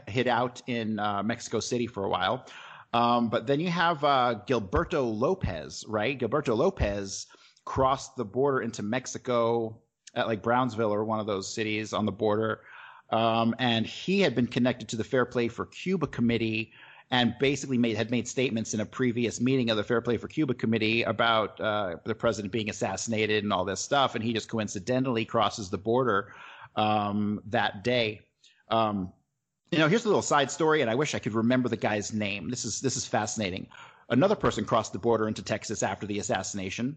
hid out in uh, Mexico City for a while. Um, but then you have uh, Gilberto Lopez, right? Gilberto Lopez crossed the border into Mexico at like Brownsville or one of those cities on the border. Um, and he had been connected to the Fair Play for Cuba committee and basically made had made statements in a previous meeting of the Fair Play for Cuba committee about uh, the president being assassinated and all this stuff. And he just coincidentally crosses the border um, that day. Um, you know, here's a little side story, and I wish I could remember the guy's name. This is this is fascinating. Another person crossed the border into Texas after the assassination,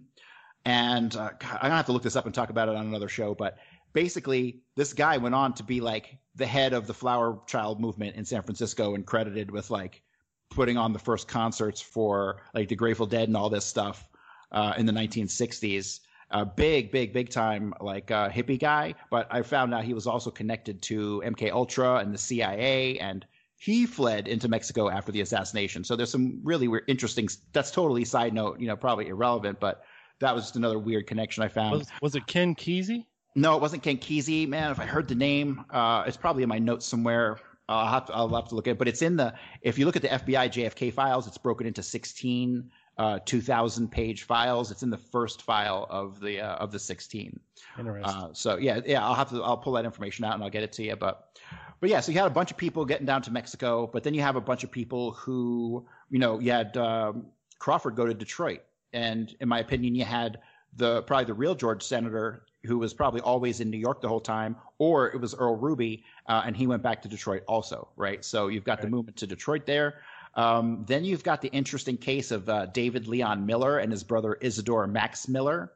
and uh, I'm gonna have to look this up and talk about it on another show. But basically, this guy went on to be like the head of the Flower Child movement in San Francisco and credited with like putting on the first concerts for like the Grateful Dead and all this stuff uh, in the 1960s. A big, big, big time like uh, hippie guy, but I found out he was also connected to MK Ultra and the CIA, and he fled into Mexico after the assassination. So there's some really weird, interesting. That's totally side note, you know, probably irrelevant, but that was just another weird connection I found. Was, was it Ken Kesey? No, it wasn't Ken Kesey. Man, if I heard the name, uh, it's probably in my notes somewhere. I'll, have to, I'll have to look at it. But it's in the, if you look at the FBI JFK files, it's broken into 16 uh, 2,000 page files. It's in the first file of the uh, of the 16. Interesting. Uh, so yeah, yeah, I'll have to I'll pull that information out and I'll get it to you. But but yeah, so you had a bunch of people getting down to Mexico, but then you have a bunch of people who you know you had um, Crafard go to Detroit, and in my opinion, you had the probably the real George Senator who was probably always in New York the whole time, or it was Earl Ruby, uh, and he went back to Detroit also, right? So you've got right. the movement to Detroit there. Um, then you've got the interesting case of uh, David Leon Miller and his brother Isidore Max Miller.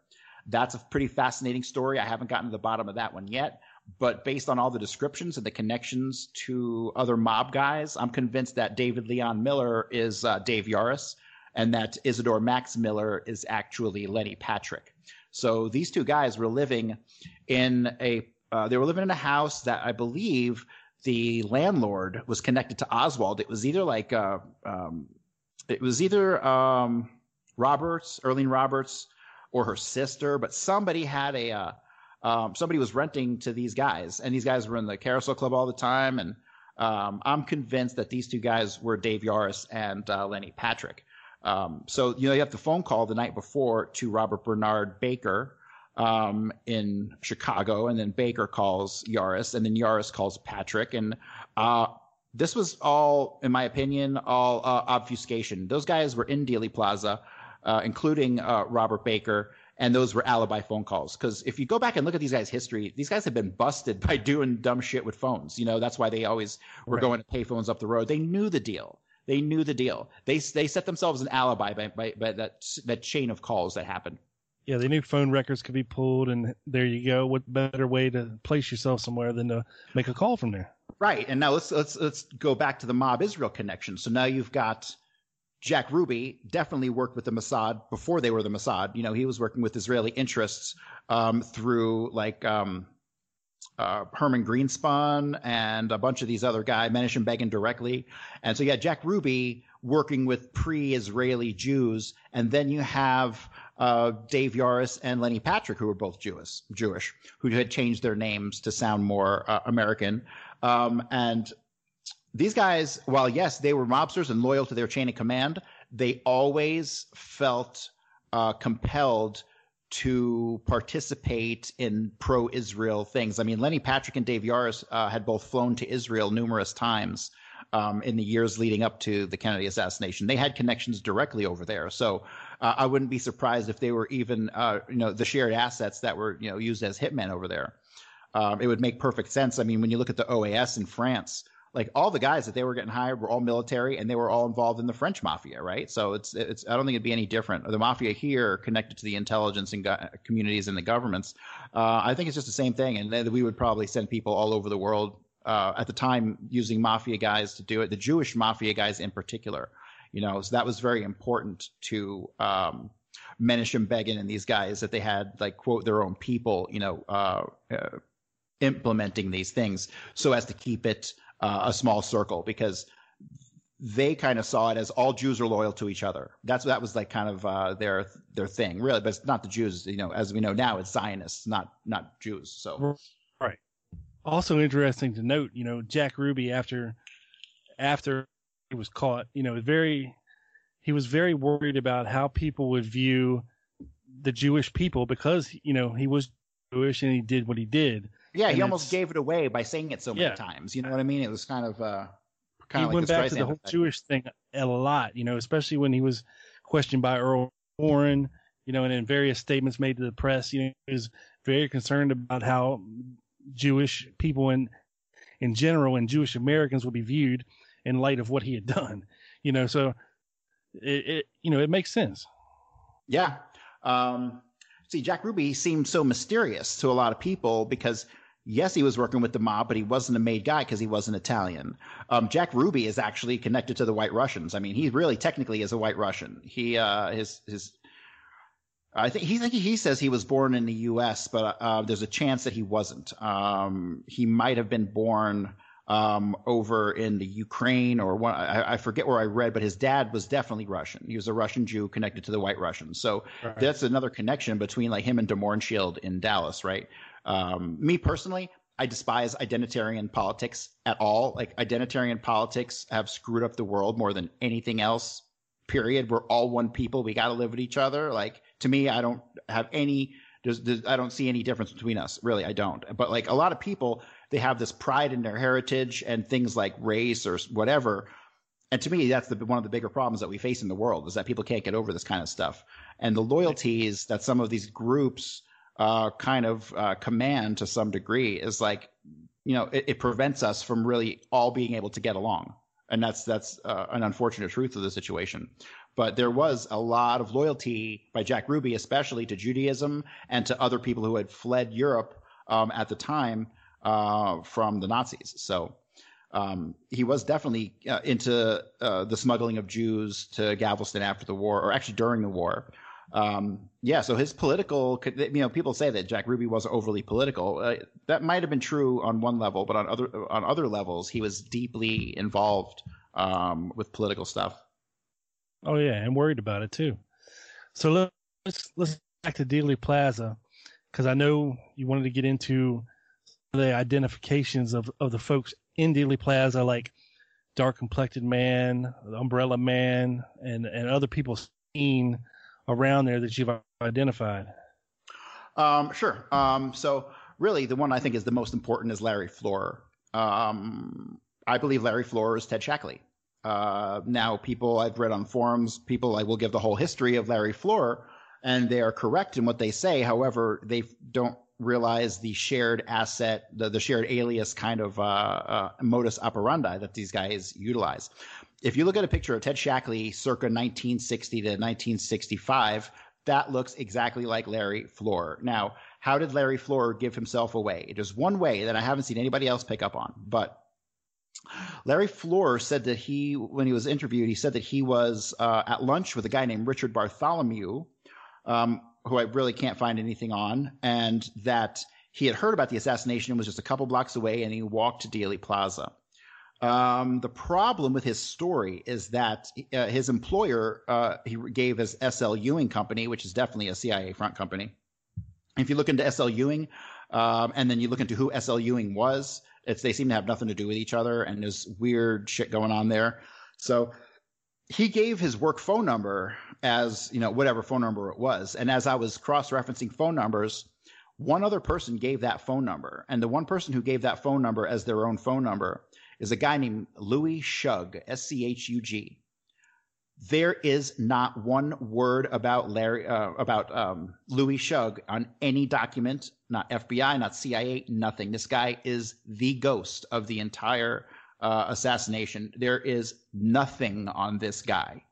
That's a pretty fascinating story. I haven't gotten to the bottom of that one yet, but based on all the descriptions and the connections to other mob guys, I'm convinced that David Leon Miller is uh, Dave Yaras and that Isidore Max Miller is actually Lenny Patrick. So these two guys were living in a uh, they were living in a house that I believe the landlord was connected to Oswald. It was either like uh, um, it was either um, Roberts, Earlene Roberts, or her sister, but somebody had a uh, um, somebody was renting to these guys, and these guys were in the carousel club all the time. And um, I'm convinced that these two guys were Dave Yaras and uh, Lenny Patrick. Um, so you know, you have the phone call the night before to Robert Bernard Baker, um, in Chicago, and then Baker calls Yaras, and then Yaras calls Patrick, and uh, this was all, in my opinion, all uh, obfuscation. Those guys were in Dealey Plaza, uh, including uh, Robert Baker, and those were alibi phone calls. Because if you go back and look at these guys' history, these guys have been busted by doing dumb shit with phones. You know, that's why they always were right. going to pay phones up the road. They knew the deal. They knew the deal. They they set themselves an alibi by, by, by that that chain of calls that happened. Yeah, they knew phone records could be pulled, and there you go. What better way to place yourself somewhere than to make a call from there? Right. And now let's let's let's go back to the mob Israel connection. So now you've got Jack Ruby definitely worked with the Mossad before they were the Mossad. You know, he was working with Israeli interests um, through like um, uh, Herman Greenspun and a bunch of these other guys, Menachem Begin directly. And so had Jack Ruby working with pre-Israeli Jews, and then you have uh, Dave Yaras and Lenny Patrick, who were both Jewish, Jewish, who had changed their names to sound more uh, American. Um, and these guys, while yes, they were mobsters and loyal to their chain of command, they always felt uh, compelled to participate in pro-Israel things. I mean, Lenny Patrick and Dave Yaras uh, had both flown to Israel numerous times um, in the years leading up to the Kennedy assassination. They had connections directly over there, so uh, I wouldn't be surprised if they were even, uh, you know, the shared assets that were, you know, used as hitmen over there. Um, it would make perfect sense. I mean, when you look at the OAS in France, like all the guys that they were getting hired were all military and they were all involved in the French mafia, right? So it's it's I don't think it'd be any different. The mafia here connected to the intelligence and go- communities and the governments. Uh, I think it's just the same thing, and we would probably send people all over the world uh, at the time using mafia guys to do it. The Jewish mafia guys in particular You know, so that was very important to um, Begin and these guys that they had like quote their own people. You know, uh, uh, implementing these things so as to keep it uh, a small circle because they kind of saw it as all Jews are loyal to each other. That's that was like kind of uh, their their thing, really. But it's not the Jews, you know. As we know now, it's Zionists, not not Jews. So right. Also interesting to note, you know, Jack Ruby after after he was caught, you know, very he was very worried about how people would view the Jewish people because you know he was Jewish and he did what he did. Yeah, and he almost gave it away by saying it so many Yeah. times. You know what I mean? It was kind of uh, he of went the back to the whole effect. Jewish thing a lot, you know, especially when he was questioned by Earl Warren, you know, and in various statements made to the press, you know, he was very concerned about how Jewish people in in general and Jewish Americans would be viewed in light of what he had done, you know. So it, it you know, it makes sense. Yeah. Um, see, Jack Ruby seemed so mysterious to a lot of people because, yes, he was working with the mob, but he wasn't a made guy because he wasn't Italian. Um, Jack Ruby is actually connected to the White Russians. I mean, he really technically is a White Russian. He uh, his his. I think he he says he was born in the U.S., but uh, there's a chance that he wasn't. Um, he might have been born um, over in the Ukraine or one, I, I forget where I read, but his dad was definitely Russian. He was a Russian Jew connected to the White Russians. So Right. that's another connection between like him and Shield in Dallas, right? Um, me personally, I despise identitarian politics at all. Like identitarian politics have screwed up the world more than anything else. Period. We're all one people. We got to live with each other. Like to me, I don't have any. There's, there's, I don't see any difference between us. Really, I don't. But like a lot of people, they have this pride in their heritage and things like race or whatever. And to me, that's the, one of the bigger problems that we face in the world is that people can't get over this kind of stuff. And the loyalties that some of these groups uh, kind of uh, command to some degree is like, you know, it, it prevents us from really all being able to get along. And that's that's uh, an unfortunate truth of the situation. But there was a lot of loyalty by Jack Ruby, especially to Judaism and to other people who had fled Europe um, at the time uh, from the Nazis. So um, he was definitely uh, into uh, the smuggling of Jews to Galveston after the war, or actually during the war. Um, yeah, so his political, you know, people say that Jack Ruby wasn't overly political. Uh, that might have been true on one level, but on other on other levels, he was deeply involved um, with political stuff. Oh yeah, and worried about it too. So let- let's let's back to Dealey Plaza because I know you wanted to get into the identifications of of the folks in Dealey Plaza, like dark complected man, umbrella man, and and other people seen around there that you've identified. Um, sure. Um, so really, the one I think is the most important is Larry Floor. Um, I believe Larry Floor is Ted Shackley. Uh, now, people I've read on forums, people I will give the whole history of Larry Floor, and they are correct in what they say. However, they don't realize the shared asset, the, the shared alias kind of uh, uh, modus operandi that these guys utilize. If you look at a picture of Ted Shackley circa 1960 to 1965, that looks exactly like Larry Floor. Now, how did Larry Floor give himself away? There's one way that I haven't seen anybody else pick up on, but Larry Floor said that he, when he was interviewed, he said that he was uh, at lunch with a guy named Richard Bartholomew, um, who I really can't find anything on, and that he had heard about the assassination and was just a couple blocks away, and he walked to Dealey Plaza. Um, the problem with his story is that uh, his employer uh, he gave his SL Ewing Company, which is definitely a CIA front company. If you look into SL Ewing, um, and then you look into who SL Ewing was, it's they seem to have nothing to do with each other, and there's weird shit going on there. So he gave his work phone number as you know whatever phone number it was, and as I was cross-referencing phone numbers, one other person gave that phone number, and the one person who gave that phone number as their own phone number is a guy named Louis Schug, S C H U G. There is not one word about Larry uh, about um, Louis Schug on any document, not FBI, not CIA, nothing. This guy is the ghost of the entire uh, assassination. There is nothing on this guy,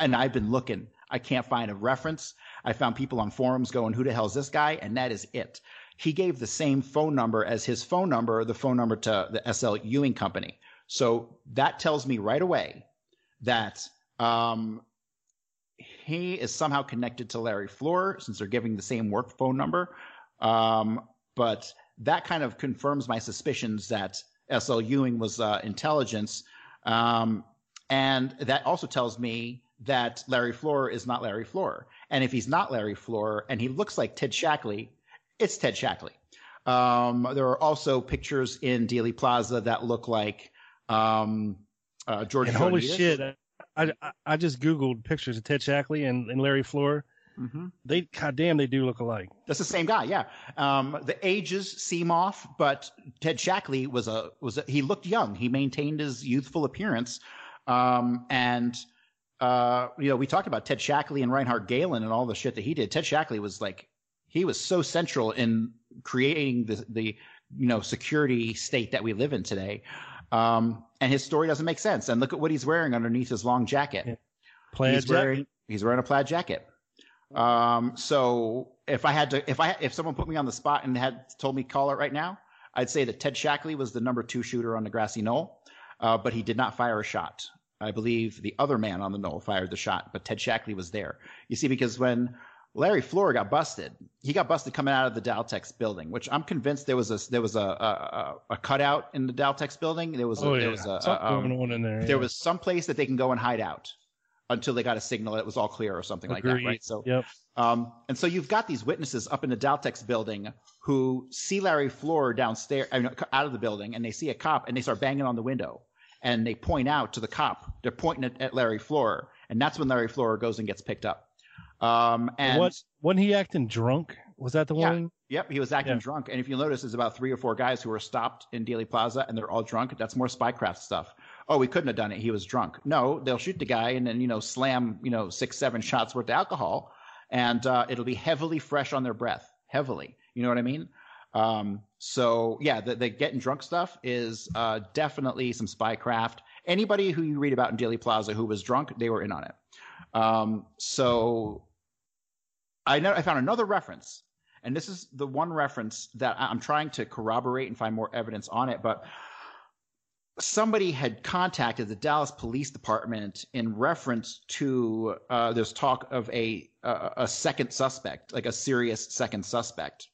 and I've been looking. I can't find a reference. I found people on forums going, "Who the hell is this guy?" And that is it he gave the same phone number as his phone number, the phone number to the SL Ewing Company. So that tells me right away that Um, he is somehow connected to Larry Floor since they're giving the same work phone number. Um, but that kind of confirms my suspicions that S.L. Ewing was uh, intelligence. Um, and that also tells me that Larry Floor is not Larry Floor. And if he's not Larry Floor and he looks like Ted Shackley, it's Ted Shackley. Um, there are also pictures in Dealey Plaza that look like um, uh, George. And holy shit! I, I I just googled pictures of Ted Shackley and, and Larry Floor. Mm-hmm. They goddamn, they do look alike. That's the same guy, yeah. Um, the ages seem off, but Ted Shackley was a was a, he looked young. He maintained his youthful appearance, um, and uh, you know we talked about Ted Shackley and Reinhard Gehlen and all the shit that he did. Ted Shackley was like he was so central in creating the the you know security state that we live in today. Um, and his story doesn't make sense. And look at what he's wearing underneath his long jacket. Yeah. Plaid he's jacket. wearing he's wearing a plaid jacket. Um, so if I had to, if I if someone put me on the spot and had told me call it right now, I'd say that Ted Shackley was the number two shooter on the grassy knoll, uh, but he did not fire a shot. I believe the other man on the knoll fired the shot, but Ted Shackley was there. You see, because when Larry Floor got busted, he got busted coming out of the Daltex building, which I'm convinced there was a there was a a, a cutout in the Daltex building. There was a, Oh there was a, something um, going on in there. there yeah. was some place that they can go and hide out until they got a signal that it was all clear or something like that, right? So, Yep. um, and so you've got these witnesses up in the Daltex building who see Larry Floor downstairs, I mean, out of the building, and they see a cop and they start banging on the window and they point out to the cop. They're pointing at, at Larry Floor, and that's when Larry Floor goes and gets picked up. Um, and what wasn't he acting drunk? Was that the Yeah. one? Yep, he was acting Yeah. drunk. And if you notice, there's about three or four guys who were stopped in Dealey Plaza and they're all drunk. That's more spycraft stuff. Oh, we couldn't have done it. He was drunk. No, they'll shoot the guy and then, you know, slam, you know, six, seven shots worth of alcohol and uh, it'll be heavily fresh on their breath. Heavily. You know what I mean? Um, so, yeah, the, the getting drunk stuff is uh, definitely some spycraft. Anybody who you read about in Dealey Plaza who was drunk, they were in on it. Um, so I know I found another reference and this is the one reference that I'm trying to corroborate and find more evidence on it, but somebody had contacted the Dallas Police Department in reference to uh, there's talk of a, a a second suspect, like a serious second suspect.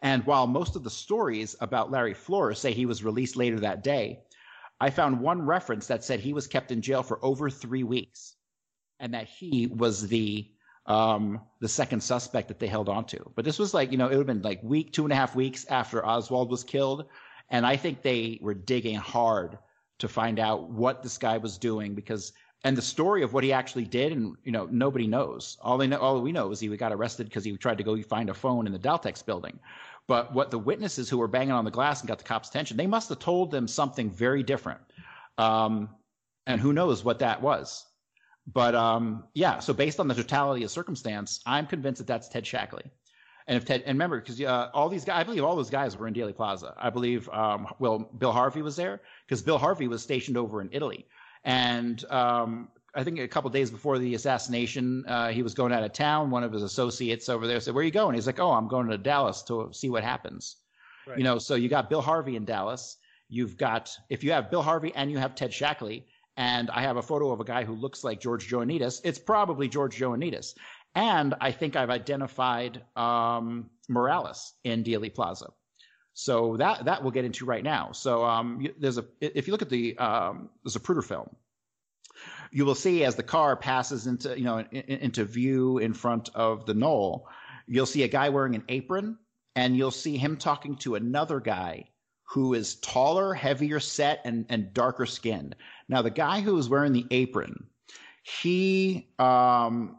And while most of the stories about Larry Flores say he was released later that day, I found one reference that said he was kept in jail for over three weeks, and that he was the um, the second suspect that they held on to. But this was like, you know, it would have been like week, two and a half weeks after Oswald was killed. And I think they were digging hard to find out what this guy was doing because, and the story of what he actually did, and, you know, nobody knows. All they know, all we know is he got arrested because he tried to go find a phone in the Daltex building. But what the witnesses who were banging on the glass and got the cops' attention, they must have told them something very different. Um, and who knows what that was. But um, yeah, so based on the totality of circumstance, I'm convinced that that's Ted Shackley. And if Ted, and remember, because uh, all these guys, I believe all those guys were in Dealey Plaza. I believe, um, well, Bill Harvey was there because Bill Harvey was stationed over in Italy. And um, I think a couple days before the assassination, uh, he was going out of town. One of his associates over there said, "Where are you going?" He's like, "Oh, I'm going to Dallas to see what happens." Right. You know, so you got Bill Harvey in Dallas. You've got if you have Bill Harvey and you have Ted Shackley, and I have a photo of a guy who looks like George Joannides, it's probably George Joannides. And I think I've identified um, Morales in Dealey Plaza. So that that we'll get into right now. So um, there's a if you look at the um, Zapruder film, you will see as the car passes into you know in- into view in front of the knoll, you'll see a guy wearing an apron, and you'll see him talking to another guy who is taller, heavier set, and and darker skinned. Now the guy who is wearing the apron, he um,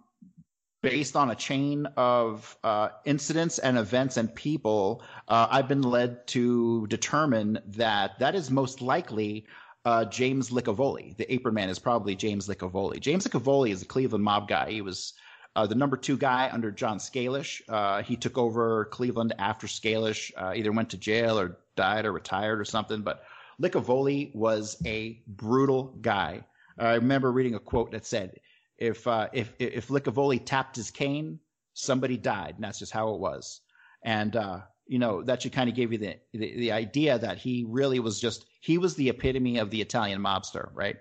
based on a chain of uh, incidents and events and people, uh, I've been led to determine that that is most likely uh, James Licavoli. The apron man is probably James Licavoli. James Licavoli is a Cleveland mob guy. He was uh, the number two guy under John Scalish. Uh, he took over Cleveland after Scalish uh, either went to jail or died or retired or something. But Licavoli was a brutal guy. I remember reading a quote that said, if uh, if if Licavoli tapped his cane, somebody died, and that's just how it was. And uh, you know that should kind of give you the, the the idea that he really was just he was the epitome of the Italian mobster, right?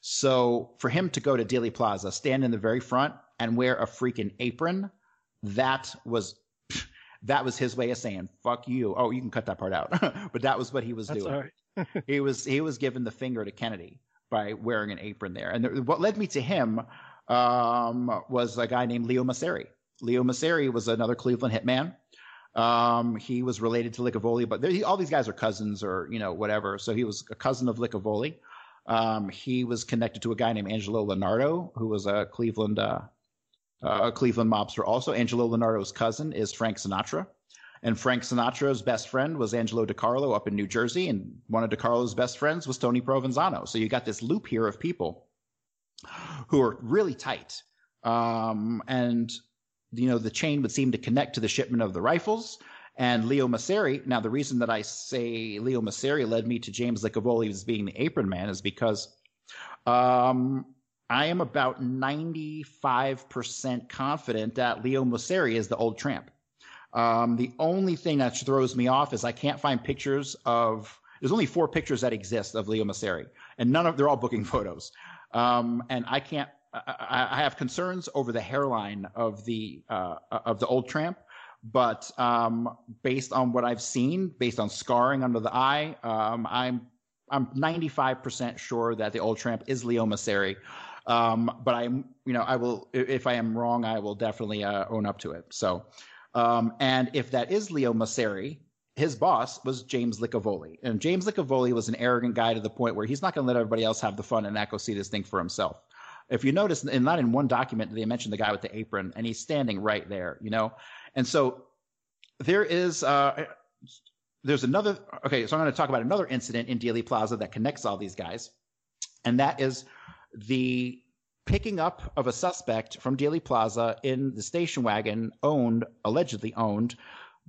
So for him to go to Dealey Plaza, stand in the very front, and wear a freaking apron, that was that was his way of saying "fuck you." Oh, you can cut that part out, but that was what he was That's doing. right. he was he was giving the finger to Kennedy by wearing an apron there. And what led me to him um, was a guy named Leo Moceri. Leo Moceri was another Cleveland hitman. Um, he was related to Licavoli, but there, all these guys are cousins or you know whatever. So he was a cousin of Licavoli. Um, he was connected to a guy named Angelo Lonardo, who was a Cleveland uh, a Cleveland mobster. Also, Angelo Lonardo's cousin is Frank Sinatra. And Frank Sinatra's best friend was Angelo DeCarlo up in New Jersey, and one of DeCarlo's best friends was Tony Provenzano. So you got this loop here of people who are really tight. Um, and you know the chain would seem to connect to the shipment of the rifles. And Leo Moceri. Now, the reason that I say Leo Moceri led me to James Licavoli as being the apron man is because um, I am about 95% confident that Leo Moceri is the old tramp. Um, the only thing that throws me off is I can't find pictures of. There's only four pictures that exist of Leo Moceri, and none of they're all booking photos. Um, and I can't. I, I, have concerns over the hairline of the uh, of the old tramp, but um, based on what I've seen, based on scarring under the eye, um, I'm I'm 95% sure that the old tramp is Leo Moceri. Um, but I'm, you know, I will, if I am wrong, I will definitely uh, own up to it. So, um, and if that is Leo Moceri, his boss was James Licavoli. And James Licavoli was an arrogant guy to the point where he's not going to let everybody else have the fun and not go see this thing for himself. If you notice, and not in one document, they mentioned the guy with the apron, and he's standing right there, you know? And so there is, uh, there's another, okay, so I'm going to talk about another incident in Dealey Plaza that connects all these guys. And that is the picking up of a suspect from Dealey Plaza in the station wagon owned, allegedly owned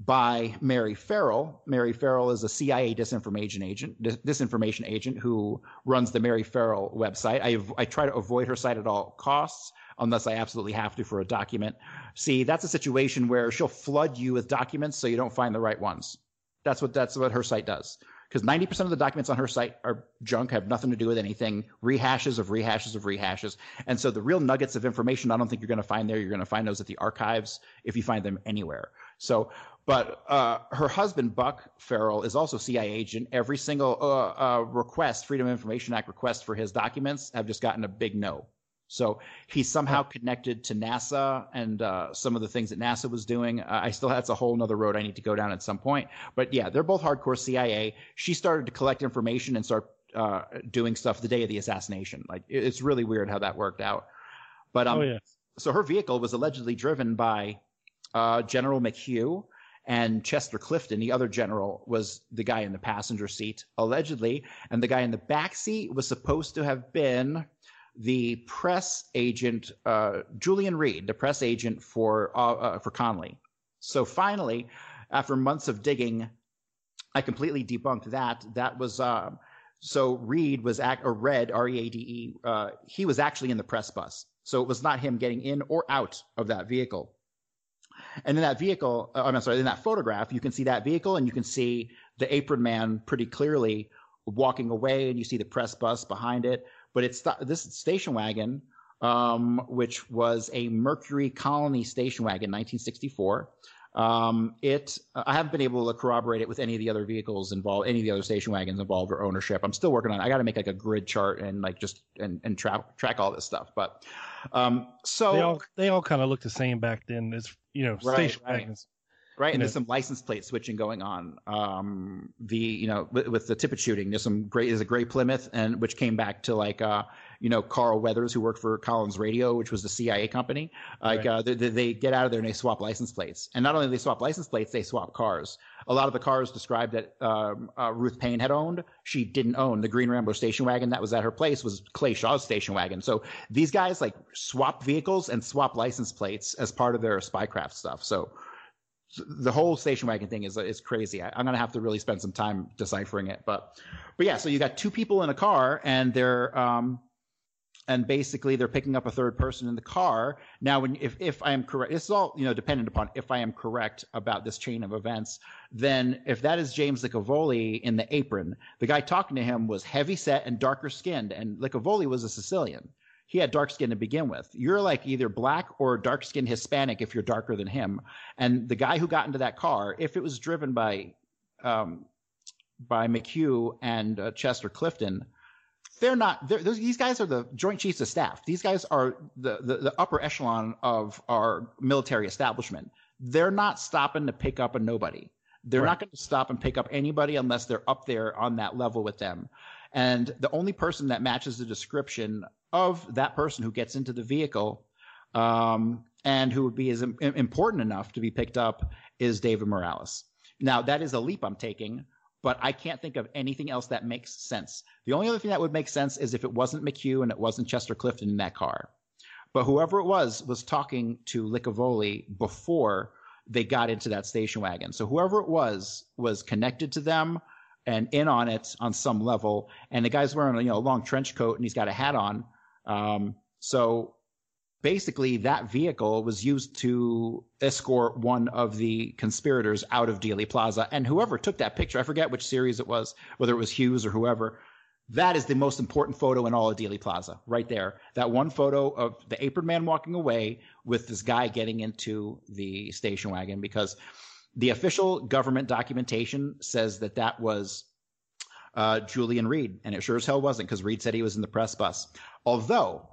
by Mary Ferrell. Mary Ferrell is a CIA disinformation agent, disinformation agent who runs the Mary Ferrell website. I, I try to avoid her site at all costs unless I absolutely have to for a document. See, that's a situation where she'll flood you with documents so you don't find the right ones. That's what that's what her site does because 90% of the documents on her site are junk, have nothing to do with anything, rehashes of rehashes of rehashes. And so the real nuggets of information, I don't think you're going to find there. You're going to find those at the archives if you find them anywhere. So, but uh, her husband, Buck Ferrell, is also CIA agent. Every single uh, uh, request, Freedom of Information Act request for his documents have just gotten a big no. So he's somehow connected to NASA and uh, some of the things that NASA was doing. Uh, I still that's a whole nother road I need to go down at some point. But yeah, they're both hardcore CIA. She started to collect information and start uh, doing stuff the day of the assassination. Like it's really weird how that worked out. But um, oh yeah. So her vehicle was allegedly driven by uh, General McHugh. And Chester Clifton, the other general, was the guy in the passenger seat, allegedly. And the guy in the back seat was supposed to have been the press agent uh, Julian Read, the press agent for uh, uh, for Connally. So finally, after months of digging, I completely debunked that. That was uh, so Read was act or Red R E A D E. Uh, he was actually in the press bus, so it was not him getting in or out of that vehicle. And in that vehicle, uh, I'm sorry, in that photograph, you can see that vehicle and you can see the apron man pretty clearly walking away, and you see the press bus behind it but it's this station wagon, um, which was a Mercury Colony station wagon, 1964. Um, it I haven't been able to corroborate it with any of the other vehicles involved, any of the other station wagons involved or ownership. I'm still working on. it. I got to make like a grid chart and like just and and track track all this stuff. But um, so they all they all kind of look the same back then. It's you know Right, station right. wagons. right, and know. there's some license plate switching going on. Um, the you know with, with the Tippit shooting, there's some great. There's a gray Plymouth, and which came back to like uh, you know Carl Weathers, who worked for Collins Radio, which was the CIA company. Like Right. uh, they, they- get out of there and they swap license plates, and not only do they swap license plates, they swap cars. A lot of the cars described that um, uh, Ruth Paine had owned, she didn't own. The Green Rambler station wagon that was at her place was Clay Shaw's station wagon. So these guys like swap vehicles and swap license plates as part of their spycraft stuff. So the whole station wagon thing is is crazy. I, I'm gonna have to really spend some time deciphering it, but but yeah. So you got two people in a car, and they're um, and basically they're picking up a third person in the car. Now, when if if I am correct, this is all you know dependent upon if I am correct about this chain of events. Then, if that is James Licavoli in the apron, the guy talking to him was heavy set and darker skinned, and Licavoli was a Sicilian. He had dark skin to begin with. You're like either black or dark skinned Hispanic if you're darker than him. And the guy who got into that car, if it was driven by um, by McHugh and uh, Chester Clifton they're not they're, those, these guys are the joint chiefs of staff. These guys are the, the, the upper echelon of our military establishment. They're not stopping to pick up a nobody. They're right. not going to stop and pick up anybody unless they're up there on that level with them. And the only person that matches the description of that person who gets into the vehicle um, and who would be as important enough to be picked up is david morales. Now that is a leap i'm taking but I can't think of anything else that makes sense. The only other thing that would make sense is if it wasn't McHugh and it wasn't Chester Clifton in that car. But whoever it was was talking to Licavoli before they got into that station wagon. So whoever it was was connected to them and in on it on some level. And the guy's wearing a you know long trench coat and he's got a hat on. Um, so basically that vehicle was used to escort one of the conspirators out of Dealey Plaza. And whoever took that picture, I forget which series it was, whether it was Hughes or whoever, that is the most important photo in all of Dealey Plaza, right there. That one photo of the apron man walking away with this guy getting into the station wagon because the official government documentation says that that was uh, Julian Read, and it sure as hell wasn't because Read said he was in the press bus. Although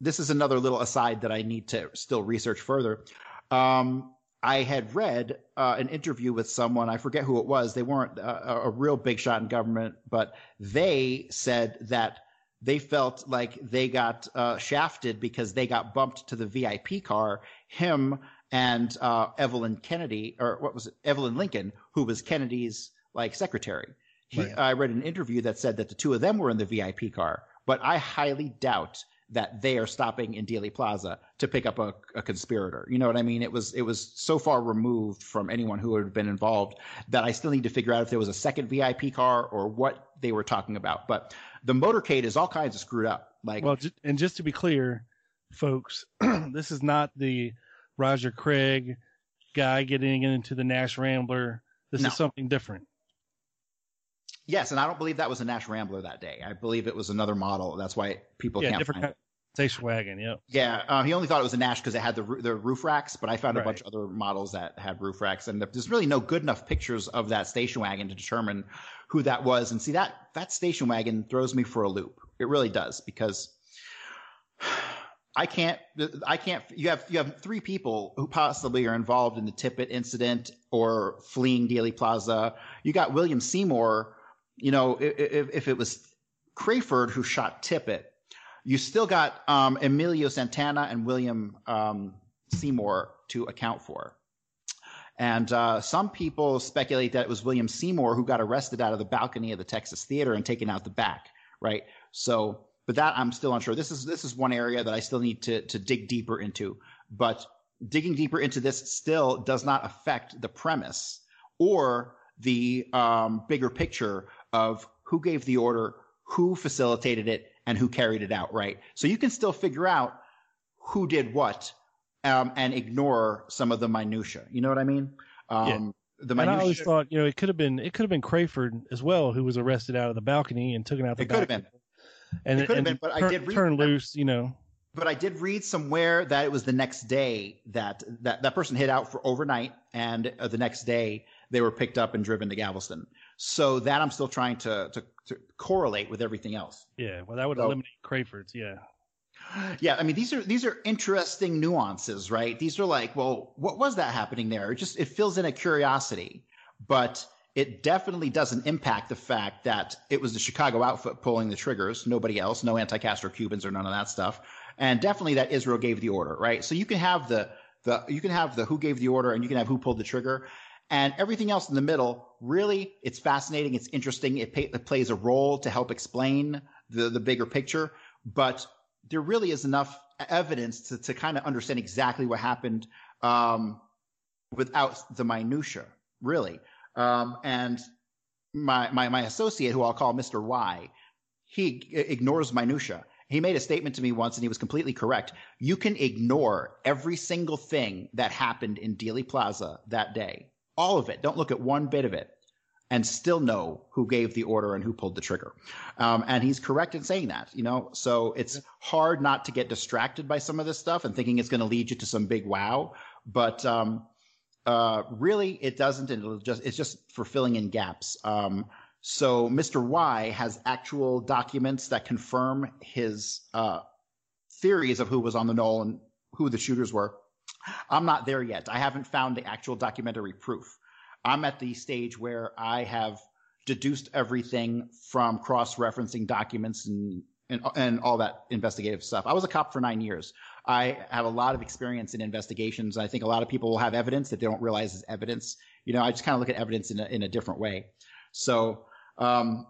this is another little aside that I need to still research further. Um, I had read uh, an interview with someone, I forget who it was. They weren't a, a real big shot in government, but they said that they felt like they got uh, shafted because they got bumped to the VIP car. Him and uh, Evelyn Kennedy, or what was it, Evelyn Lincoln, who was Kennedy's like secretary. He, right. I read an interview that said that the two of them were in the VIP car, but I highly doubt that they are stopping in Dealey Plaza to pick up a, a, conspirator. You know what I mean? It was it was so far removed from anyone who had been involved that I still need to figure out if there was a second VIP car or what they were talking about. But the motorcade is all kinds of screwed up. Like well, and just to be clear, folks, this is not the Roger Craig guy getting into the Nash Rambler. This no. is something different. Yes, and I don't believe that was a Nash Rambler that day. I believe it was another model. That's why people yeah, can't different find it. Station wagon, yeah. Yeah, uh, he only thought it was a Nash because it had the the roof racks, but I found right. a bunch of other models that had roof racks, and there's really no good enough pictures of that station wagon to determine who that was. And see that that station wagon throws me for a loop. It really does because I can't I can't you have you have three people who possibly are involved in the Tippit incident or fleeing Dealey Plaza. You got William Seymour you know, if, if it was Crafard who shot Tippit, you still got um, Emilio Santana and William um, Seymour to account for. And uh, some people speculate that it was William Seymour who got arrested out of the balcony of the Texas Theater and taken out the back, right? So, but that I'm still unsure. This is this is one area that I still need to to dig deeper into. But digging deeper into this still does not affect the premise or the um, bigger picture of who gave the order, who facilitated it, and who carried it out, right? So you can still figure out who did what um, and ignore some of the minutia. You know what I mean? Um, yeah. The minutia, and I always thought, you know, it could have been it could have been Crafard as well, who was arrested out of the balcony and taken out the. It could have been. And it could have been, but I did read, turn loose, you know. But I did read somewhere that it was the next day that that that person hid out for overnight, and uh, the next day they were picked up and driven to Galveston. So that I'm still trying to, to, to correlate with everything else. Yeah, well, that would so, eliminate Crafard's. Yeah. Yeah, I mean these are these are interesting nuances, right? These are like, well, what was that happening there? It just it fills in a curiosity, but it definitely doesn't impact the fact that it was the Chicago outfit pulling the triggers, nobody else, no anti-Castro Cubans or none of that stuff, and definitely that Israel gave the order, right? So you can have the the you can have the who gave the order and you can have who pulled the trigger, and everything else in the middle, really, it's fascinating. It's interesting. It, pay, it plays a role to help explain the, the bigger picture. But there really is enough evidence to, to kind of understand exactly what happened um, without the minutia, really. Um, and my, my, my associate, who I'll call Mr. Y, he ignores minutia. he made a statement to me once and he was completely correct. You can ignore every single thing that happened in Dealey Plaza that day. All of it. Don't look at one bit of it and still know who gave the order and who pulled the trigger. Um, and he's correct in saying that, you know, so it's hard not to get distracted by some of this stuff and thinking it's going to lead you to some big wow. But, um, uh, really it doesn't. And it'll just, it's just for filling in gaps. Um, so Mr. Y has actual documents that confirm his, uh, theories of who was on the knoll and who the shooters were. I'm not there yet. I haven't found the actual documentary proof. I'm at the stage where I have deduced everything from cross-referencing documents and, and and all that investigative stuff. I was a cop for nine years. I have a lot of experience in investigations. I think a lot of people will have evidence that they don't realize is evidence. You know, I just kind of look at evidence in a, in a different way. So, um,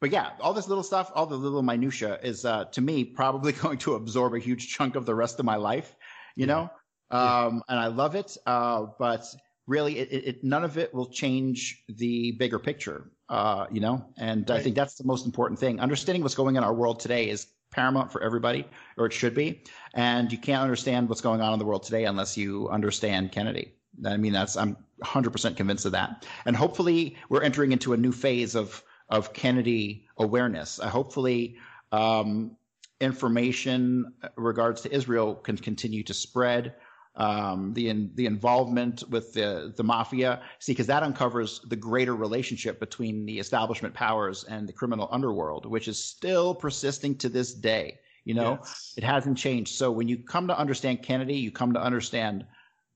but yeah, all this little stuff, all the little minutia is, uh, to me, probably going to absorb a huge chunk of the rest of my life, you know? Um, and I love it. Uh, but really it, it, none of it will change the bigger picture uh, you know? And right. i think that's the most important thing. Understanding what's going on in our world today is paramount for everybody or it should be. And you can't understand what's going on in the world today unless you understand kennedy. I mean that's i'm 100% convinced of that. And hopefully we're entering into a new phase of of kennedy awareness. Uh, hopefully um, information regards to israel can continue to spread um, the in, the involvement with the the mafia. See, because that uncovers the greater relationship between the establishment powers and the criminal underworld, which is still persisting to this day. You know, yes. it hasn't changed. So when you come to understand Kennedy, you come to understand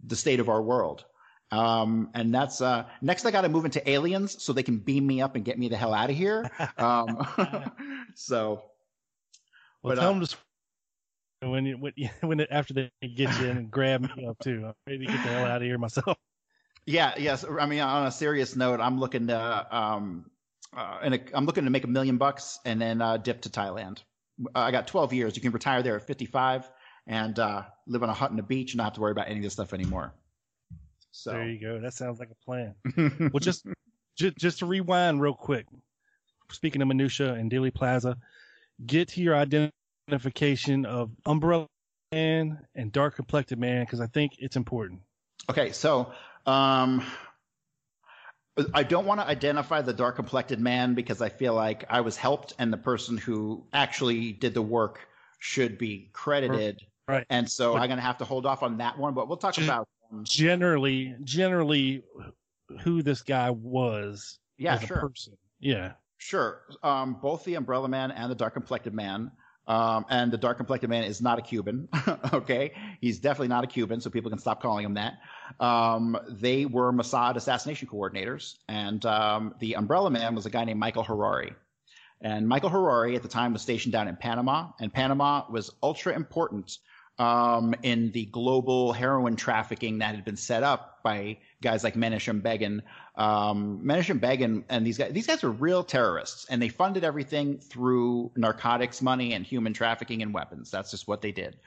the state of our world. Um, and that's uh, next. I got to move into aliens so they can beam me up and get me the hell out of here. Um, so, well, but, tell uh, them to when you when, when it, after they get you in and grab me up too. I'm ready to get the hell out of here myself. Yeah, yes. I mean, on a serious note, I'm looking to um, uh, and I'm looking to make a million bucks and then uh, dip to Thailand. I got 12 years. You can retire there at 55 and uh, live on a hut on the beach and not have to worry about any of this stuff anymore. So there you go. That sounds like a plan. well, just, just just to rewind real quick. Speaking of minutia and Dealey Plaza, get to your identity identification of Umbrella Man and Dark Complected Man because I think it's important. Okay, so um, I don't want to identify the Dark Complected Man because I feel like I was helped and the person who actually did the work should be credited. Right. And so but I'm going to have to hold off on that one, but we'll talk g- about um, generally, generally who this guy was. Yeah, sure. person. Yeah. Sure. Um, both the Umbrella Man and the Dark Complected Man um, and the dark complected man is not a Cuban. okay. He's definitely not a Cuban, so people can stop calling him that. Um, they were Mossad assassination coordinators. And um, the umbrella man was a guy named Michael Harari. And Michael Harari at the time was stationed down in Panama, and Panama was ultra important um, in the global heroin trafficking that had been set up by guys like Menachem Begin. Um, Menachem Begin and these guys, these guys were real terrorists, and they funded everything through narcotics money and human trafficking and weapons. That's just what they did.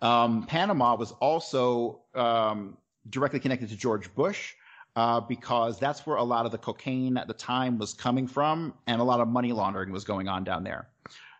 Um, Panama was also um, directly connected to George Bush. Uh, because that's where a lot of the cocaine at the time was coming from, and a lot of money laundering was going on down there.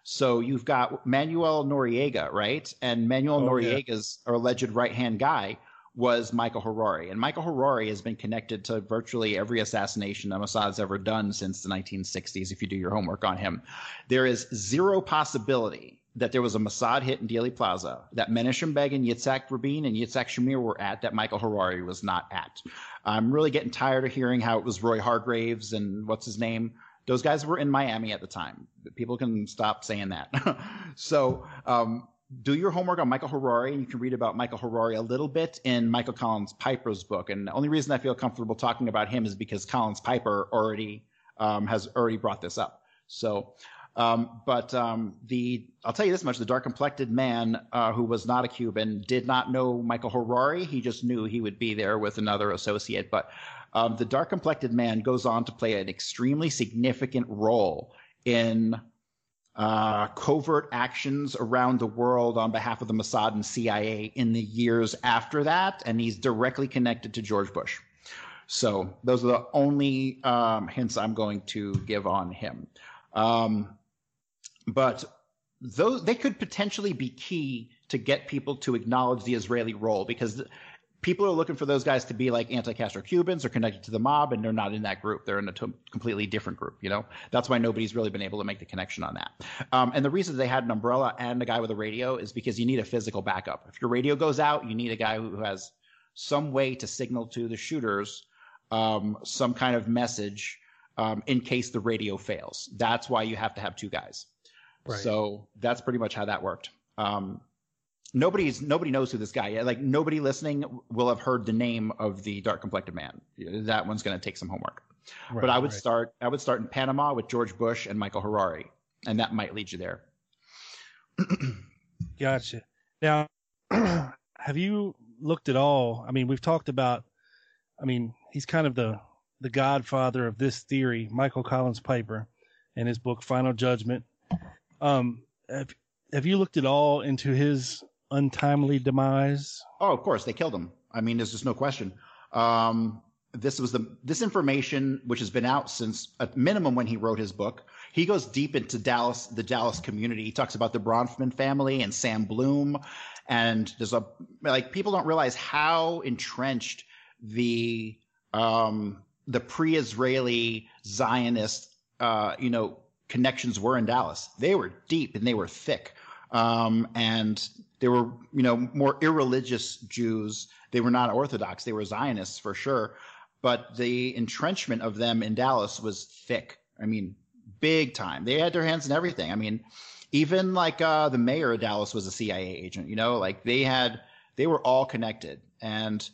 So you've got Manuel Noriega, right? And Manuel oh, Noriega's yeah. alleged right hand guy was Michael Harari. And Michael Harari has been connected to virtually every assassination that Mossad's ever done since the 1960s, if you do your homework on him. There is zero possibility that there was a Mossad hit in Dealey Plaza that Menachem Begin, Yitzhak Rabin, and Yitzhak Shamir were at that Michael Harari was not at. I'm really getting tired of hearing how it was Roy Hargraves and what's his name those guys were in Miami at the time. People can stop saying that. so, um, do your homework on Michael Harari, and you can read about Michael Harari a little bit in Michael Collins Piper's book. And the only reason I feel comfortable talking about him is because Collins Piper already um, has already brought this up. So, um, but um, the I'll tell you this much: the dark complected man uh, who was not a Cuban did not know Michael Harari. He just knew he would be there with another associate. But um, the dark complected man goes on to play an extremely significant role in uh, covert actions around the world on behalf of the Mossad and CIA in the years after that, and he's directly connected to George Bush. So those are the only um, hints I'm going to give on him. Um, but those they could potentially be key to get people to acknowledge the Israeli role because people are looking for those guys to be like anti-Castro Cubans or connected to the mob, and they're not in that group. They're in a t- completely different group. You know, that's why nobody's really been able to make the connection on that. Um, and the reason they had an umbrella and a guy with a radio is because you need a physical backup. If your radio goes out, you need a guy who has some way to signal to the shooters um, some kind of message um, in case the radio fails. That's why you have to have two guys. Right. So that's pretty much how that worked. Um, nobody's nobody knows who this guy is. Like nobody listening will have heard the name of the dark complected man. That one's going to take some homework. Right, but I would right. start. I would start in Panama with George Bush and Michael Harari, and that might lead you there. gotcha. Now, have you looked at all? I mean, we've talked about. I mean, he's kind of the the godfather of this theory, Michael Collins Piper, in his book Final Judgment. Um, have, have you looked at all into his untimely demise? Oh, of course, they killed him. I mean, there's just no question. Um, this was the this information which has been out since a minimum when he wrote his book. He goes deep into Dallas, the Dallas community. He talks about the Bronfman family and Sam Bloom, and there's a like people don't realize how entrenched the um, the pre-Israeli Zionist uh, you know connections were in Dallas. They were deep and they were thick. Um, and they were, you know, more irreligious Jews. They were not Orthodox. They were Zionists for sure. But the entrenchment of them in Dallas was thick. I mean, big time. They had their hands in everything. I mean, even like uh, the mayor of Dallas was a CIA agent. You know, like they had, they were all connected. And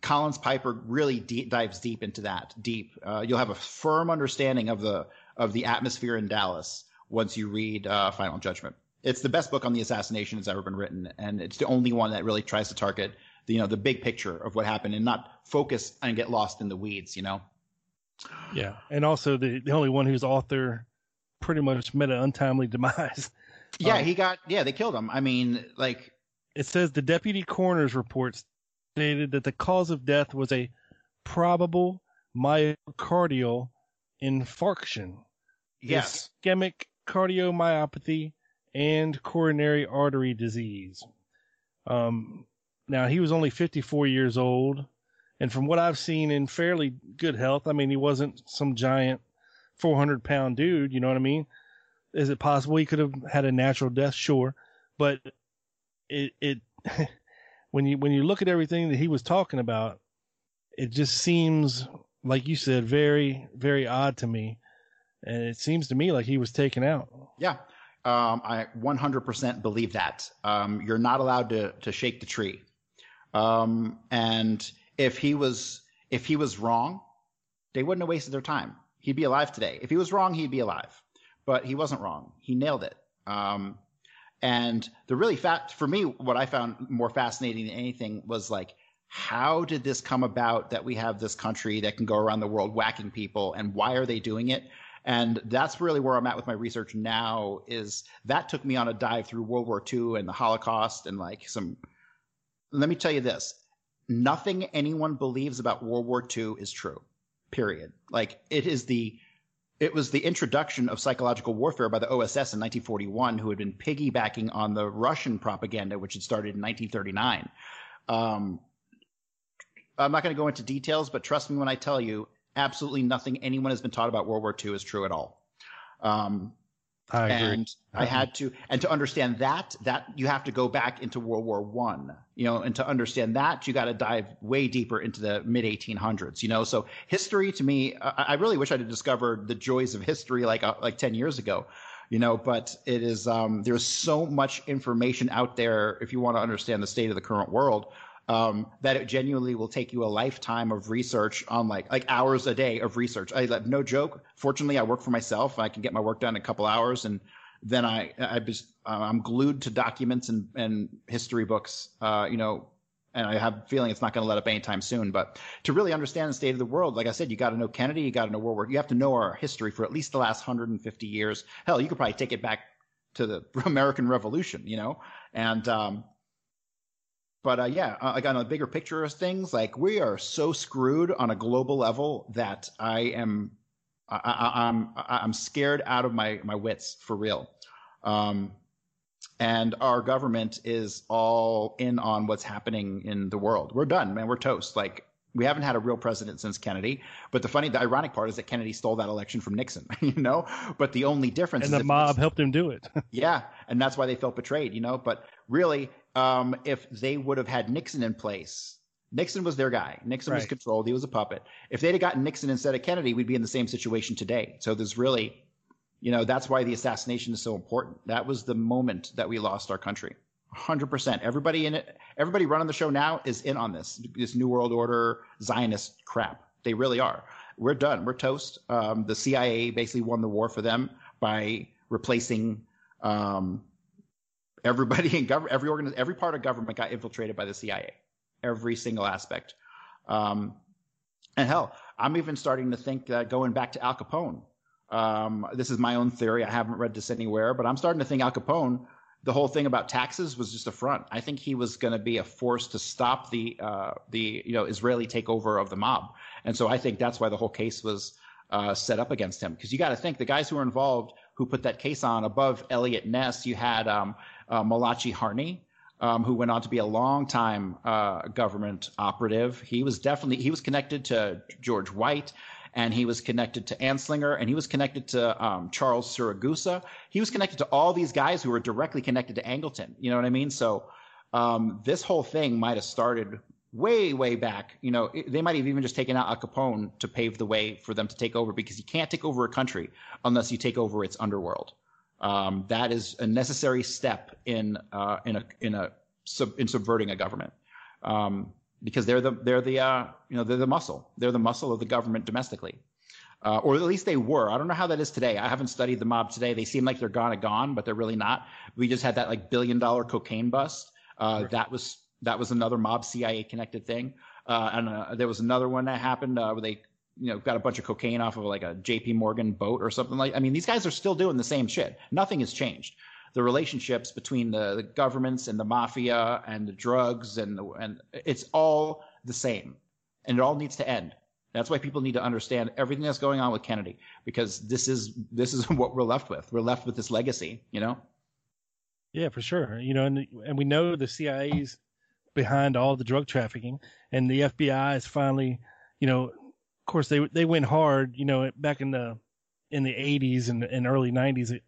Collins Piper really deep, dives deep into that. Deep. Uh, you'll have a firm understanding of the of the atmosphere in Dallas once you read uh, Final Judgment it's the best book on the assassination that's ever been written, and it's the only one that really tries to target the you know the big picture of what happened and not focus and get lost in the weeds. You know. Yeah, and also the the only one whose author pretty much met an untimely demise. Yeah, um, he got yeah they killed him. I mean, like it says the deputy coroner's report stated that the cause of death was a probable myocardial infarction. Yes. Ischemic cardiomyopathy and coronary artery disease. Um, now he was only 54 years old, and from what I've seen, in fairly good health. I mean, he wasn't some giant 400 pound dude. You know what I mean? Is it possible he could have had a natural death? Sure, but it it when you when you look at everything that he was talking about, it just seems like you said very very odd to me, and it seems to me like he was taken out. Yeah, um, I 100% believe that. Um, you're not allowed to to shake the tree. Um, and if he was if he was wrong, they wouldn't have wasted their time. He'd be alive today. If he was wrong, he'd be alive. But he wasn't wrong. He nailed it. Um, and the really fat for me, what I found more fascinating than anything was like, how did this come about that we have this country that can go around the world whacking people, and why are they doing it? And that's really where I'm at with my research now is that took me on a dive through World War II and the Holocaust and like some, let me tell you this, nothing anyone believes about World War II is true, period. Like it is the, it was the introduction of psychological warfare by the OSS in 1941, who had been piggybacking on the Russian propaganda, which had started in 1939. Um, I'm not going to go into details, but trust me when I tell you, absolutely nothing anyone has been taught about World War II is true at all. Um, I agree. And I had to, and to understand that, that you have to go back into World War One, you know, and to understand that, you got to dive way deeper into the mid 1800s, you know. So history to me, I, I really wish I'd have discovered the joys of history like uh, like 10 years ago, you know. But it is, um, there's so much information out there if you want to understand the state of the current world um, that it genuinely will take you a lifetime of research on like like hours a day of research. I like, no joke. Fortunately, I work for myself. I can get my work done in a couple hours, and then I I just uh, I'm glued to documents and and history books. Uh, you know. And I have a feeling it's not going to let up anytime soon. But to really understand the state of the world, like I said, you got to know Kennedy, you got to know World War. You have to know our history for at least the last 150 years. Hell, you could probably take it back to the American Revolution, you know. And um, but uh, yeah, uh, like on a bigger picture of things, like we are so screwed on a global level that I am, I, am I'm, I'm scared out of my my wits for real. Um, and our government is all in on what's happening in the world. We're done, man. We're toast. Like we haven't had a real president since Kennedy. But the funny, the ironic part is that Kennedy stole that election from Nixon, you know. But the only difference and is the mob helped him do it. yeah, and that's why they felt betrayed, you know. But really, um, if they would have had Nixon in place, Nixon was their guy. Nixon was controlled. He was a puppet. If they'd have gotten Nixon instead of Kennedy, we'd be in the same situation today. So there's really, you know, that's why the assassination is so important. That was the moment that we lost our country. 100%. Everybody in it, everybody running the show now is in on this, this New World Order Zionist crap. They really are. We're done. We're toast. Um, the CIA basically won the war for them by replacing um, everybody in government, every organ, every part of government got infiltrated by the CIA, every single aspect. Um, and hell, I'm even starting to think that going back to Al Capone. Um, this is my own theory. I haven't read this anywhere, but I'm starting to think Al Capone, the whole thing about taxes was just a front. I think he was going to be a force to stop the uh, the you know Israeli takeover of the mob, and so I think that's why the whole case was uh, set up against him. Because you got to think the guys who were involved who put that case on above Eliot Ness, you had um, uh, Malachi Harney, um, who went on to be a long time uh, government operative. He was definitely he was connected to George White, and he was connected to Anslinger, and he was connected to um, Charles Siragusa. He was connected to all these guys who were directly connected to Angleton. You know what I mean? So um, this whole thing might have started way way back. You know, it- they might have even just taken out Al Capone to pave the way for them to take over because you can't take over a country unless you take over its underworld. Um, that is a necessary step in uh, in a in a sub, in subverting a government um, because they're the they're the uh, you know they're the muscle they're the muscle of the government domestically. Uh, or at least they were. I don't know how that is today. I haven't studied the mob today. They seem like they're gone and gone, but they're really not. We just had that like billion dollar cocaine bust. Uh, That was that was another mob CIA connected thing. Uh, and uh, there was another one that happened uh, where they you know got a bunch of cocaine off of like a J.P. Morgan boat or something like. I mean, these guys are still doing the same shit. Nothing has changed. The relationships between the, the governments and the mafia and the drugs and the, and it's all the same, and it all needs to end. That's why people need to understand everything that's going on with Kennedy because this is this is what we're left with. We're left with this legacy, you know. Yeah, for sure. You know, and and we know the CIA's behind all the drug trafficking, and the FBI is finally, you know, of course they they went hard, you know, back in the in the 80s and, and early 90s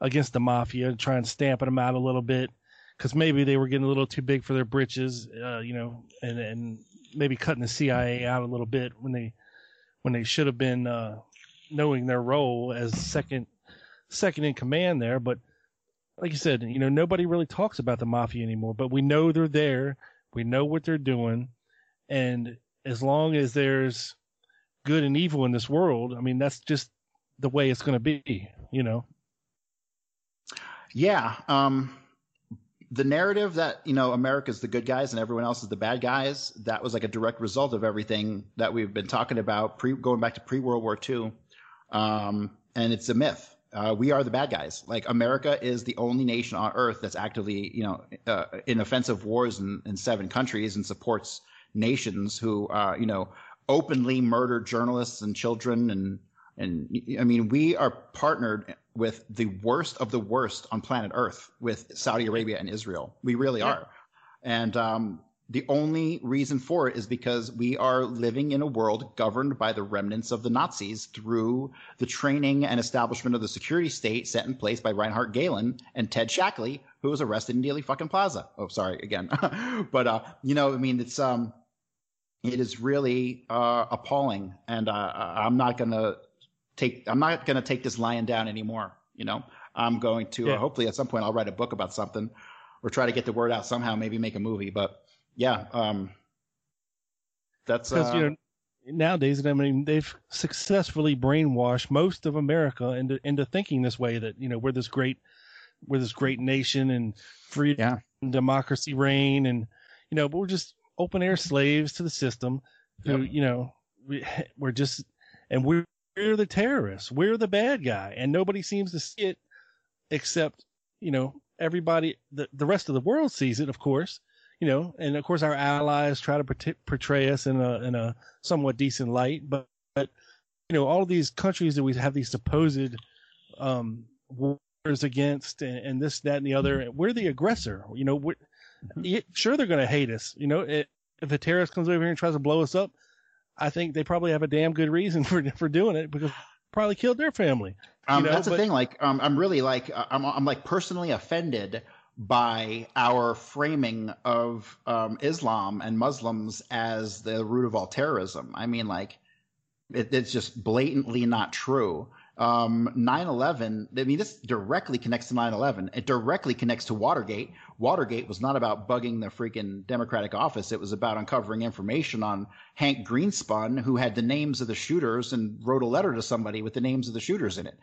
against the mafia, trying to stamp them out a little bit because maybe they were getting a little too big for their britches, uh, you know, and and maybe cutting the CIA out a little bit when they when they should have been uh, knowing their role as second second in command there, but like you said, you know, nobody really talks about the mafia anymore, but we know they're there. We know what they're doing. And as long as there's good and evil in this world, I mean, that's just the way it's going to be, you know? Yeah. Um, the narrative that, you know, America's the good guys and everyone else is the bad guys, that was like a direct result of everything that we've been talking about pre going back to pre World War II. Um, and it's a myth. Uh, we are the bad guys. Like America is the only nation on earth that's actively, you know, uh, in offensive wars in, in seven countries and supports nations who, uh, you know, openly murder journalists and children and and I mean, we are partnered with the worst of the worst on planet Earth with Saudi Arabia and Israel. We really are. And um, the only reason for it is because we are living in a world governed by the remnants of the Nazis through the training and establishment of the security state set in place by Reinhard Gehlen and Ted Shackley, who was arrested in Dealey fucking Plaza. Oh, sorry again. but, uh, you know, I mean, it's, um, it is really uh, appalling. And uh, I'm not going to take I'm not going to take this lion down anymore. You know, I'm going to Yeah. uh, hopefully at some point I'll write a book about something or try to get the word out somehow. Maybe make a movie. But yeah, um, that's Because, uh, you know, nowadays, I mean, they've successfully brainwashed most of America into, into thinking this way that, you know, we're this great, we're this great nation and freedom Yeah. and democracy reign. And, you know, but we're just open air slaves to the system who, Yep. you know, we, we're just, and we're, we're the terrorists. We're the bad guy. And nobody seems to see it except, you know, everybody, the, the rest of the world sees it, of course, you know, and of course our allies try to portray- us in a, in a somewhat decent light, but, but, you know, all of these countries that we have these supposed, um, wars against and, and, this, that, and the other. We're the aggressor. You know, we're. Sure they're going to hate us. You know, it, if a terrorist comes over here and tries to blow us up, I think they probably have a damn good reason for for doing it because probably killed their family. Um, know? That's but, the thing. Like, um, I'm really like, I'm, I'm like personally offended by our framing of um, Islam and Muslims as the root of all terrorism. I mean, like, it, it's just blatantly not true um, 9-11 i mean this directly connects to 9-11 it directly connects to watergate watergate was not about bugging the freaking democratic office. It was about uncovering information on hank greenspun who had the names of the shooters and wrote a letter to somebody with the names of the shooters in it.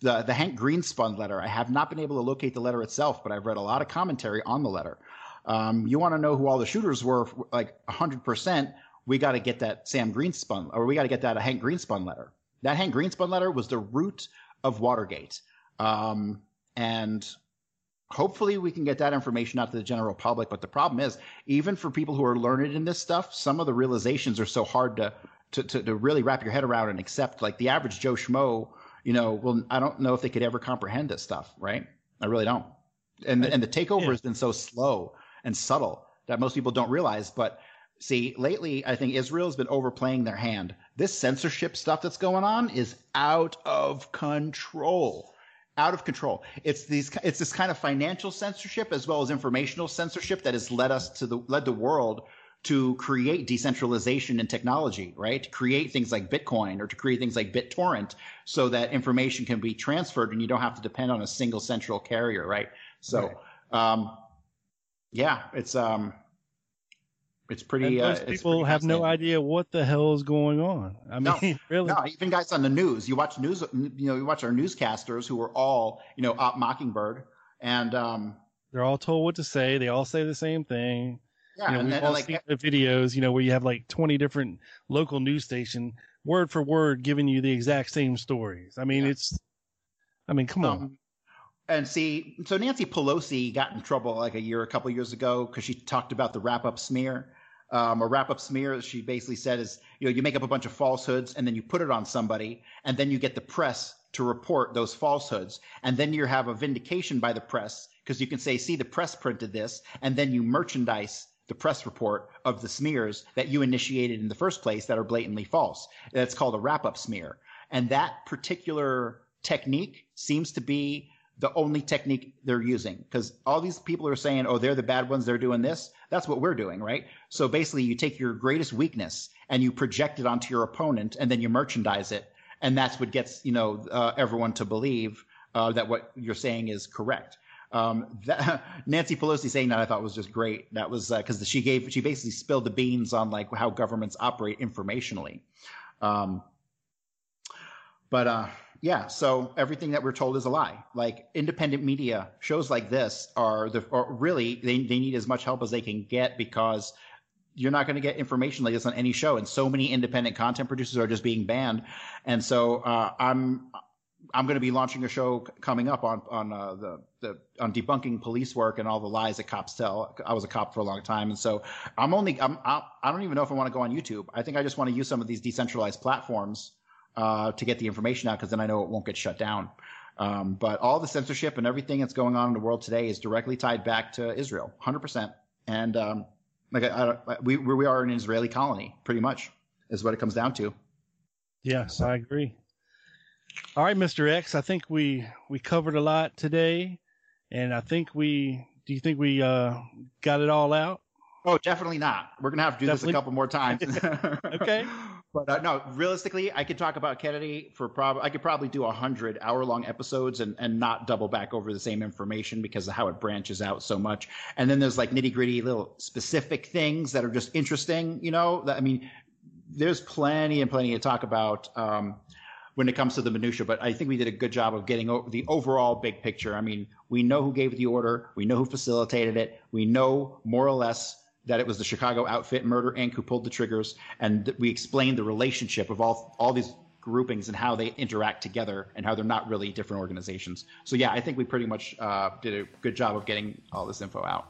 The, the hank greenspun letter. I have not been able to locate the letter itself but i've read a lot of commentary on the letter. Um, you want to know who all the shooters were? Like 100% we got to get that sam greenspun or we got to get that hank greenspun letter. That Hank Greenspun letter was the root of Watergate. Um, and hopefully we can get that information out to the general public. But the problem is, even for people who are learned in this stuff, some of the realizations are so hard to, to, to, to really wrap your head around and accept. Like the average Joe Schmo, you know, well, I don't know if they could ever comprehend this stuff, right? I really don't. And, and the takeover yeah. has been so slow and subtle that most people don't realize. But see, lately, I think Israel's been overplaying their hand this censorship stuff that's going on is out of control out of control. It's these, it's this kind of financial censorship as well as informational censorship that has led us to the, led the world to create decentralization in technology, right? To create things like Bitcoin or to create things like BitTorrent so that information can be transferred and you don't have to depend on a single central carrier, right? So, right. Um, yeah, it's, um, it's pretty. uh, people pretty have no idea what the hell is going on. I mean, no, really. No, even guys on the news. You watch news. You know, you watch our newscasters who are all you know, Op Mockingbird, and um, they're all told what to say. They all say the same thing. Yeah, you know, and we've then, all like, seen the videos. You know, where you have like twenty different local news station, word for word, giving you the exact same stories. I mean, yeah. it's. I mean, come um, on. And see, so Nancy Pelosi got in trouble like a year, a couple years ago, because she talked about the wrap up smear um, a wrap up smear, she basically said is, you know, you make up a bunch of falsehoods and then you put it on somebody and then you get the press to report those falsehoods. And then you have a vindication by the press because you can say, see, the press printed this. And then you merchandise the press report of the smears that you initiated in the first place that are blatantly false. That's called a wrap up smear. And that particular technique seems to be the only technique they're using because all these people are saying, oh, they're the bad ones, they're doing this. That's what we're doing, right? So basically, you take your greatest weakness and you project it onto your opponent, and then you merchandise it, and that's what gets you know uh, everyone to believe uh, that what you're saying is correct. Um, that, Nancy Pelosi saying that I thought was just great. That was because uh, she gave she basically spilled the beans on like how governments operate informationally. Um, but uh, yeah, so everything that we're told is a lie. Like independent media shows like this are the are really they they need as much help as they can get because you're not going to get information like this on any show, and so many independent content producers are just being banned. And so uh, I'm I'm going to be launching a show coming up on on uh, the the on debunking police work and all the lies that cops tell. I was a cop for a long time, and so I'm only I'm I don't even know if I want to go on YouTube. I think I just want to use some of these decentralized platforms uh, to get the information out because then I know it won't get shut down. Um, but all the censorship and everything that's going on in the world today is directly tied back to Israel, 100%. And um, like I, I, we we are an Israeli colony, pretty much, is what it comes down to. Yes, I agree. All right, Mr. X, I think we we covered a lot today, and I think we. Do you think we uh, got it all out? Oh, definitely not. We're gonna have to do definitely. this a couple more times. okay. But uh, no, realistically, I could talk about Kennedy for probably I could probably do a hundred hour-long episodes and and not double back over the same information because of how it branches out so much. And then there's like nitty-gritty little specific things that are just interesting. You know, that, I mean, there's plenty and plenty to talk about. Um, when it comes to the minutia, but I think we did a good job of getting o- the overall big picture. I mean, we know who gave the order, we know who facilitated it, we know more or less that it was the Chicago Outfit Murder Inc. who pulled the triggers, and we explained the relationship of all all these groupings and how they interact together and how they're not really different organizations. So yeah, I think we pretty much uh, did a good job of getting all this info out.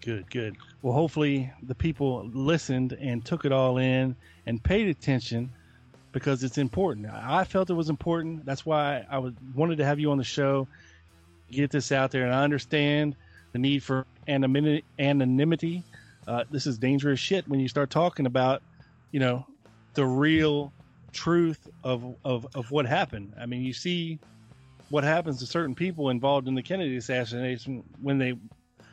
Good, good. Well, hopefully the people listened and took it all in and paid attention because it's important. I felt it was important. That's why I was wanted to have you on the show, get this out there, and I understand the need for anonymity. anonymity. Uh, this is dangerous shit when you start talking about, you know, the real truth of, of, of what happened. I mean, you see what happens to certain people involved in the Kennedy assassination when they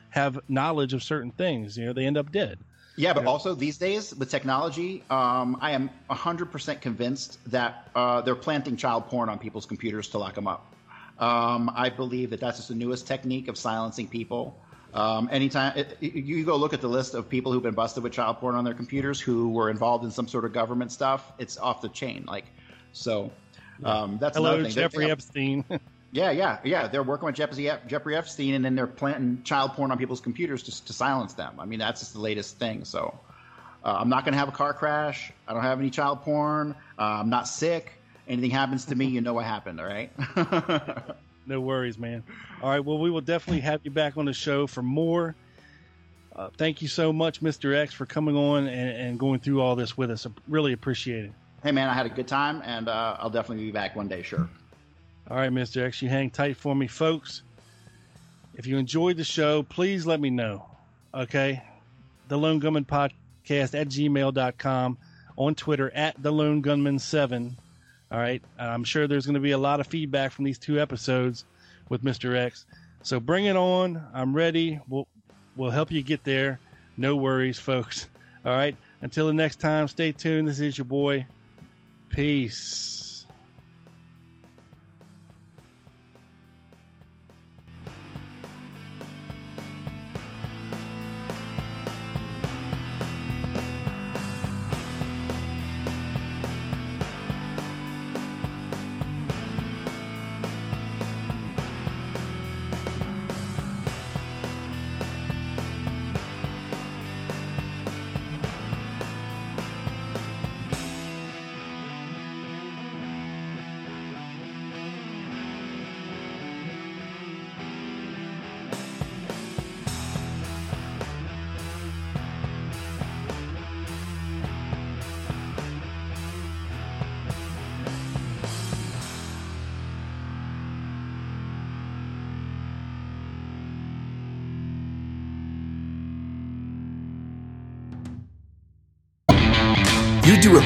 have knowledge of certain things. You know, they end up dead. Yeah, but also these days with technology, um, I am 100% convinced that uh, they're planting child porn on people's computers to lock them up. Um, I believe that that's just the newest technique of silencing people. Um, anytime it, you go look at the list of people who've been busted with child porn on their computers who were involved in some sort of government stuff, it's off the chain. Like, so um, that's Hello, another thing. Jeffrey They're- Epstein. Yeah, yeah, yeah. They're working with Jeffrey, Jeffrey Epstein, and then they're planting child porn on people's computers to, to silence them. I mean, that's just the latest thing. So, uh, I'm not going to have a car crash. I don't have any child porn. Uh, I'm not sick. Anything happens to me, you know what happened. All right. no worries, man. All right. Well, we will definitely have you back on the show for more. Uh, thank you so much, Mr. X, for coming on and, and going through all this with us. I really appreciate it. hey, man, I had a good time, and uh, I'll definitely be back one day. Sure. All right, Mr. X, you hang tight for me, folks. If you enjoyed the show, please let me know. Okay? The Lone Gunman Podcast at gmail.com, on Twitter at The Lone Gunman 7. All right? I'm sure there's going to be a lot of feedback from these two episodes with Mr. X. So bring it on. I'm ready. We'll, we'll help you get there. No worries, folks. All right? Until the next time, stay tuned. This is your boy. Peace.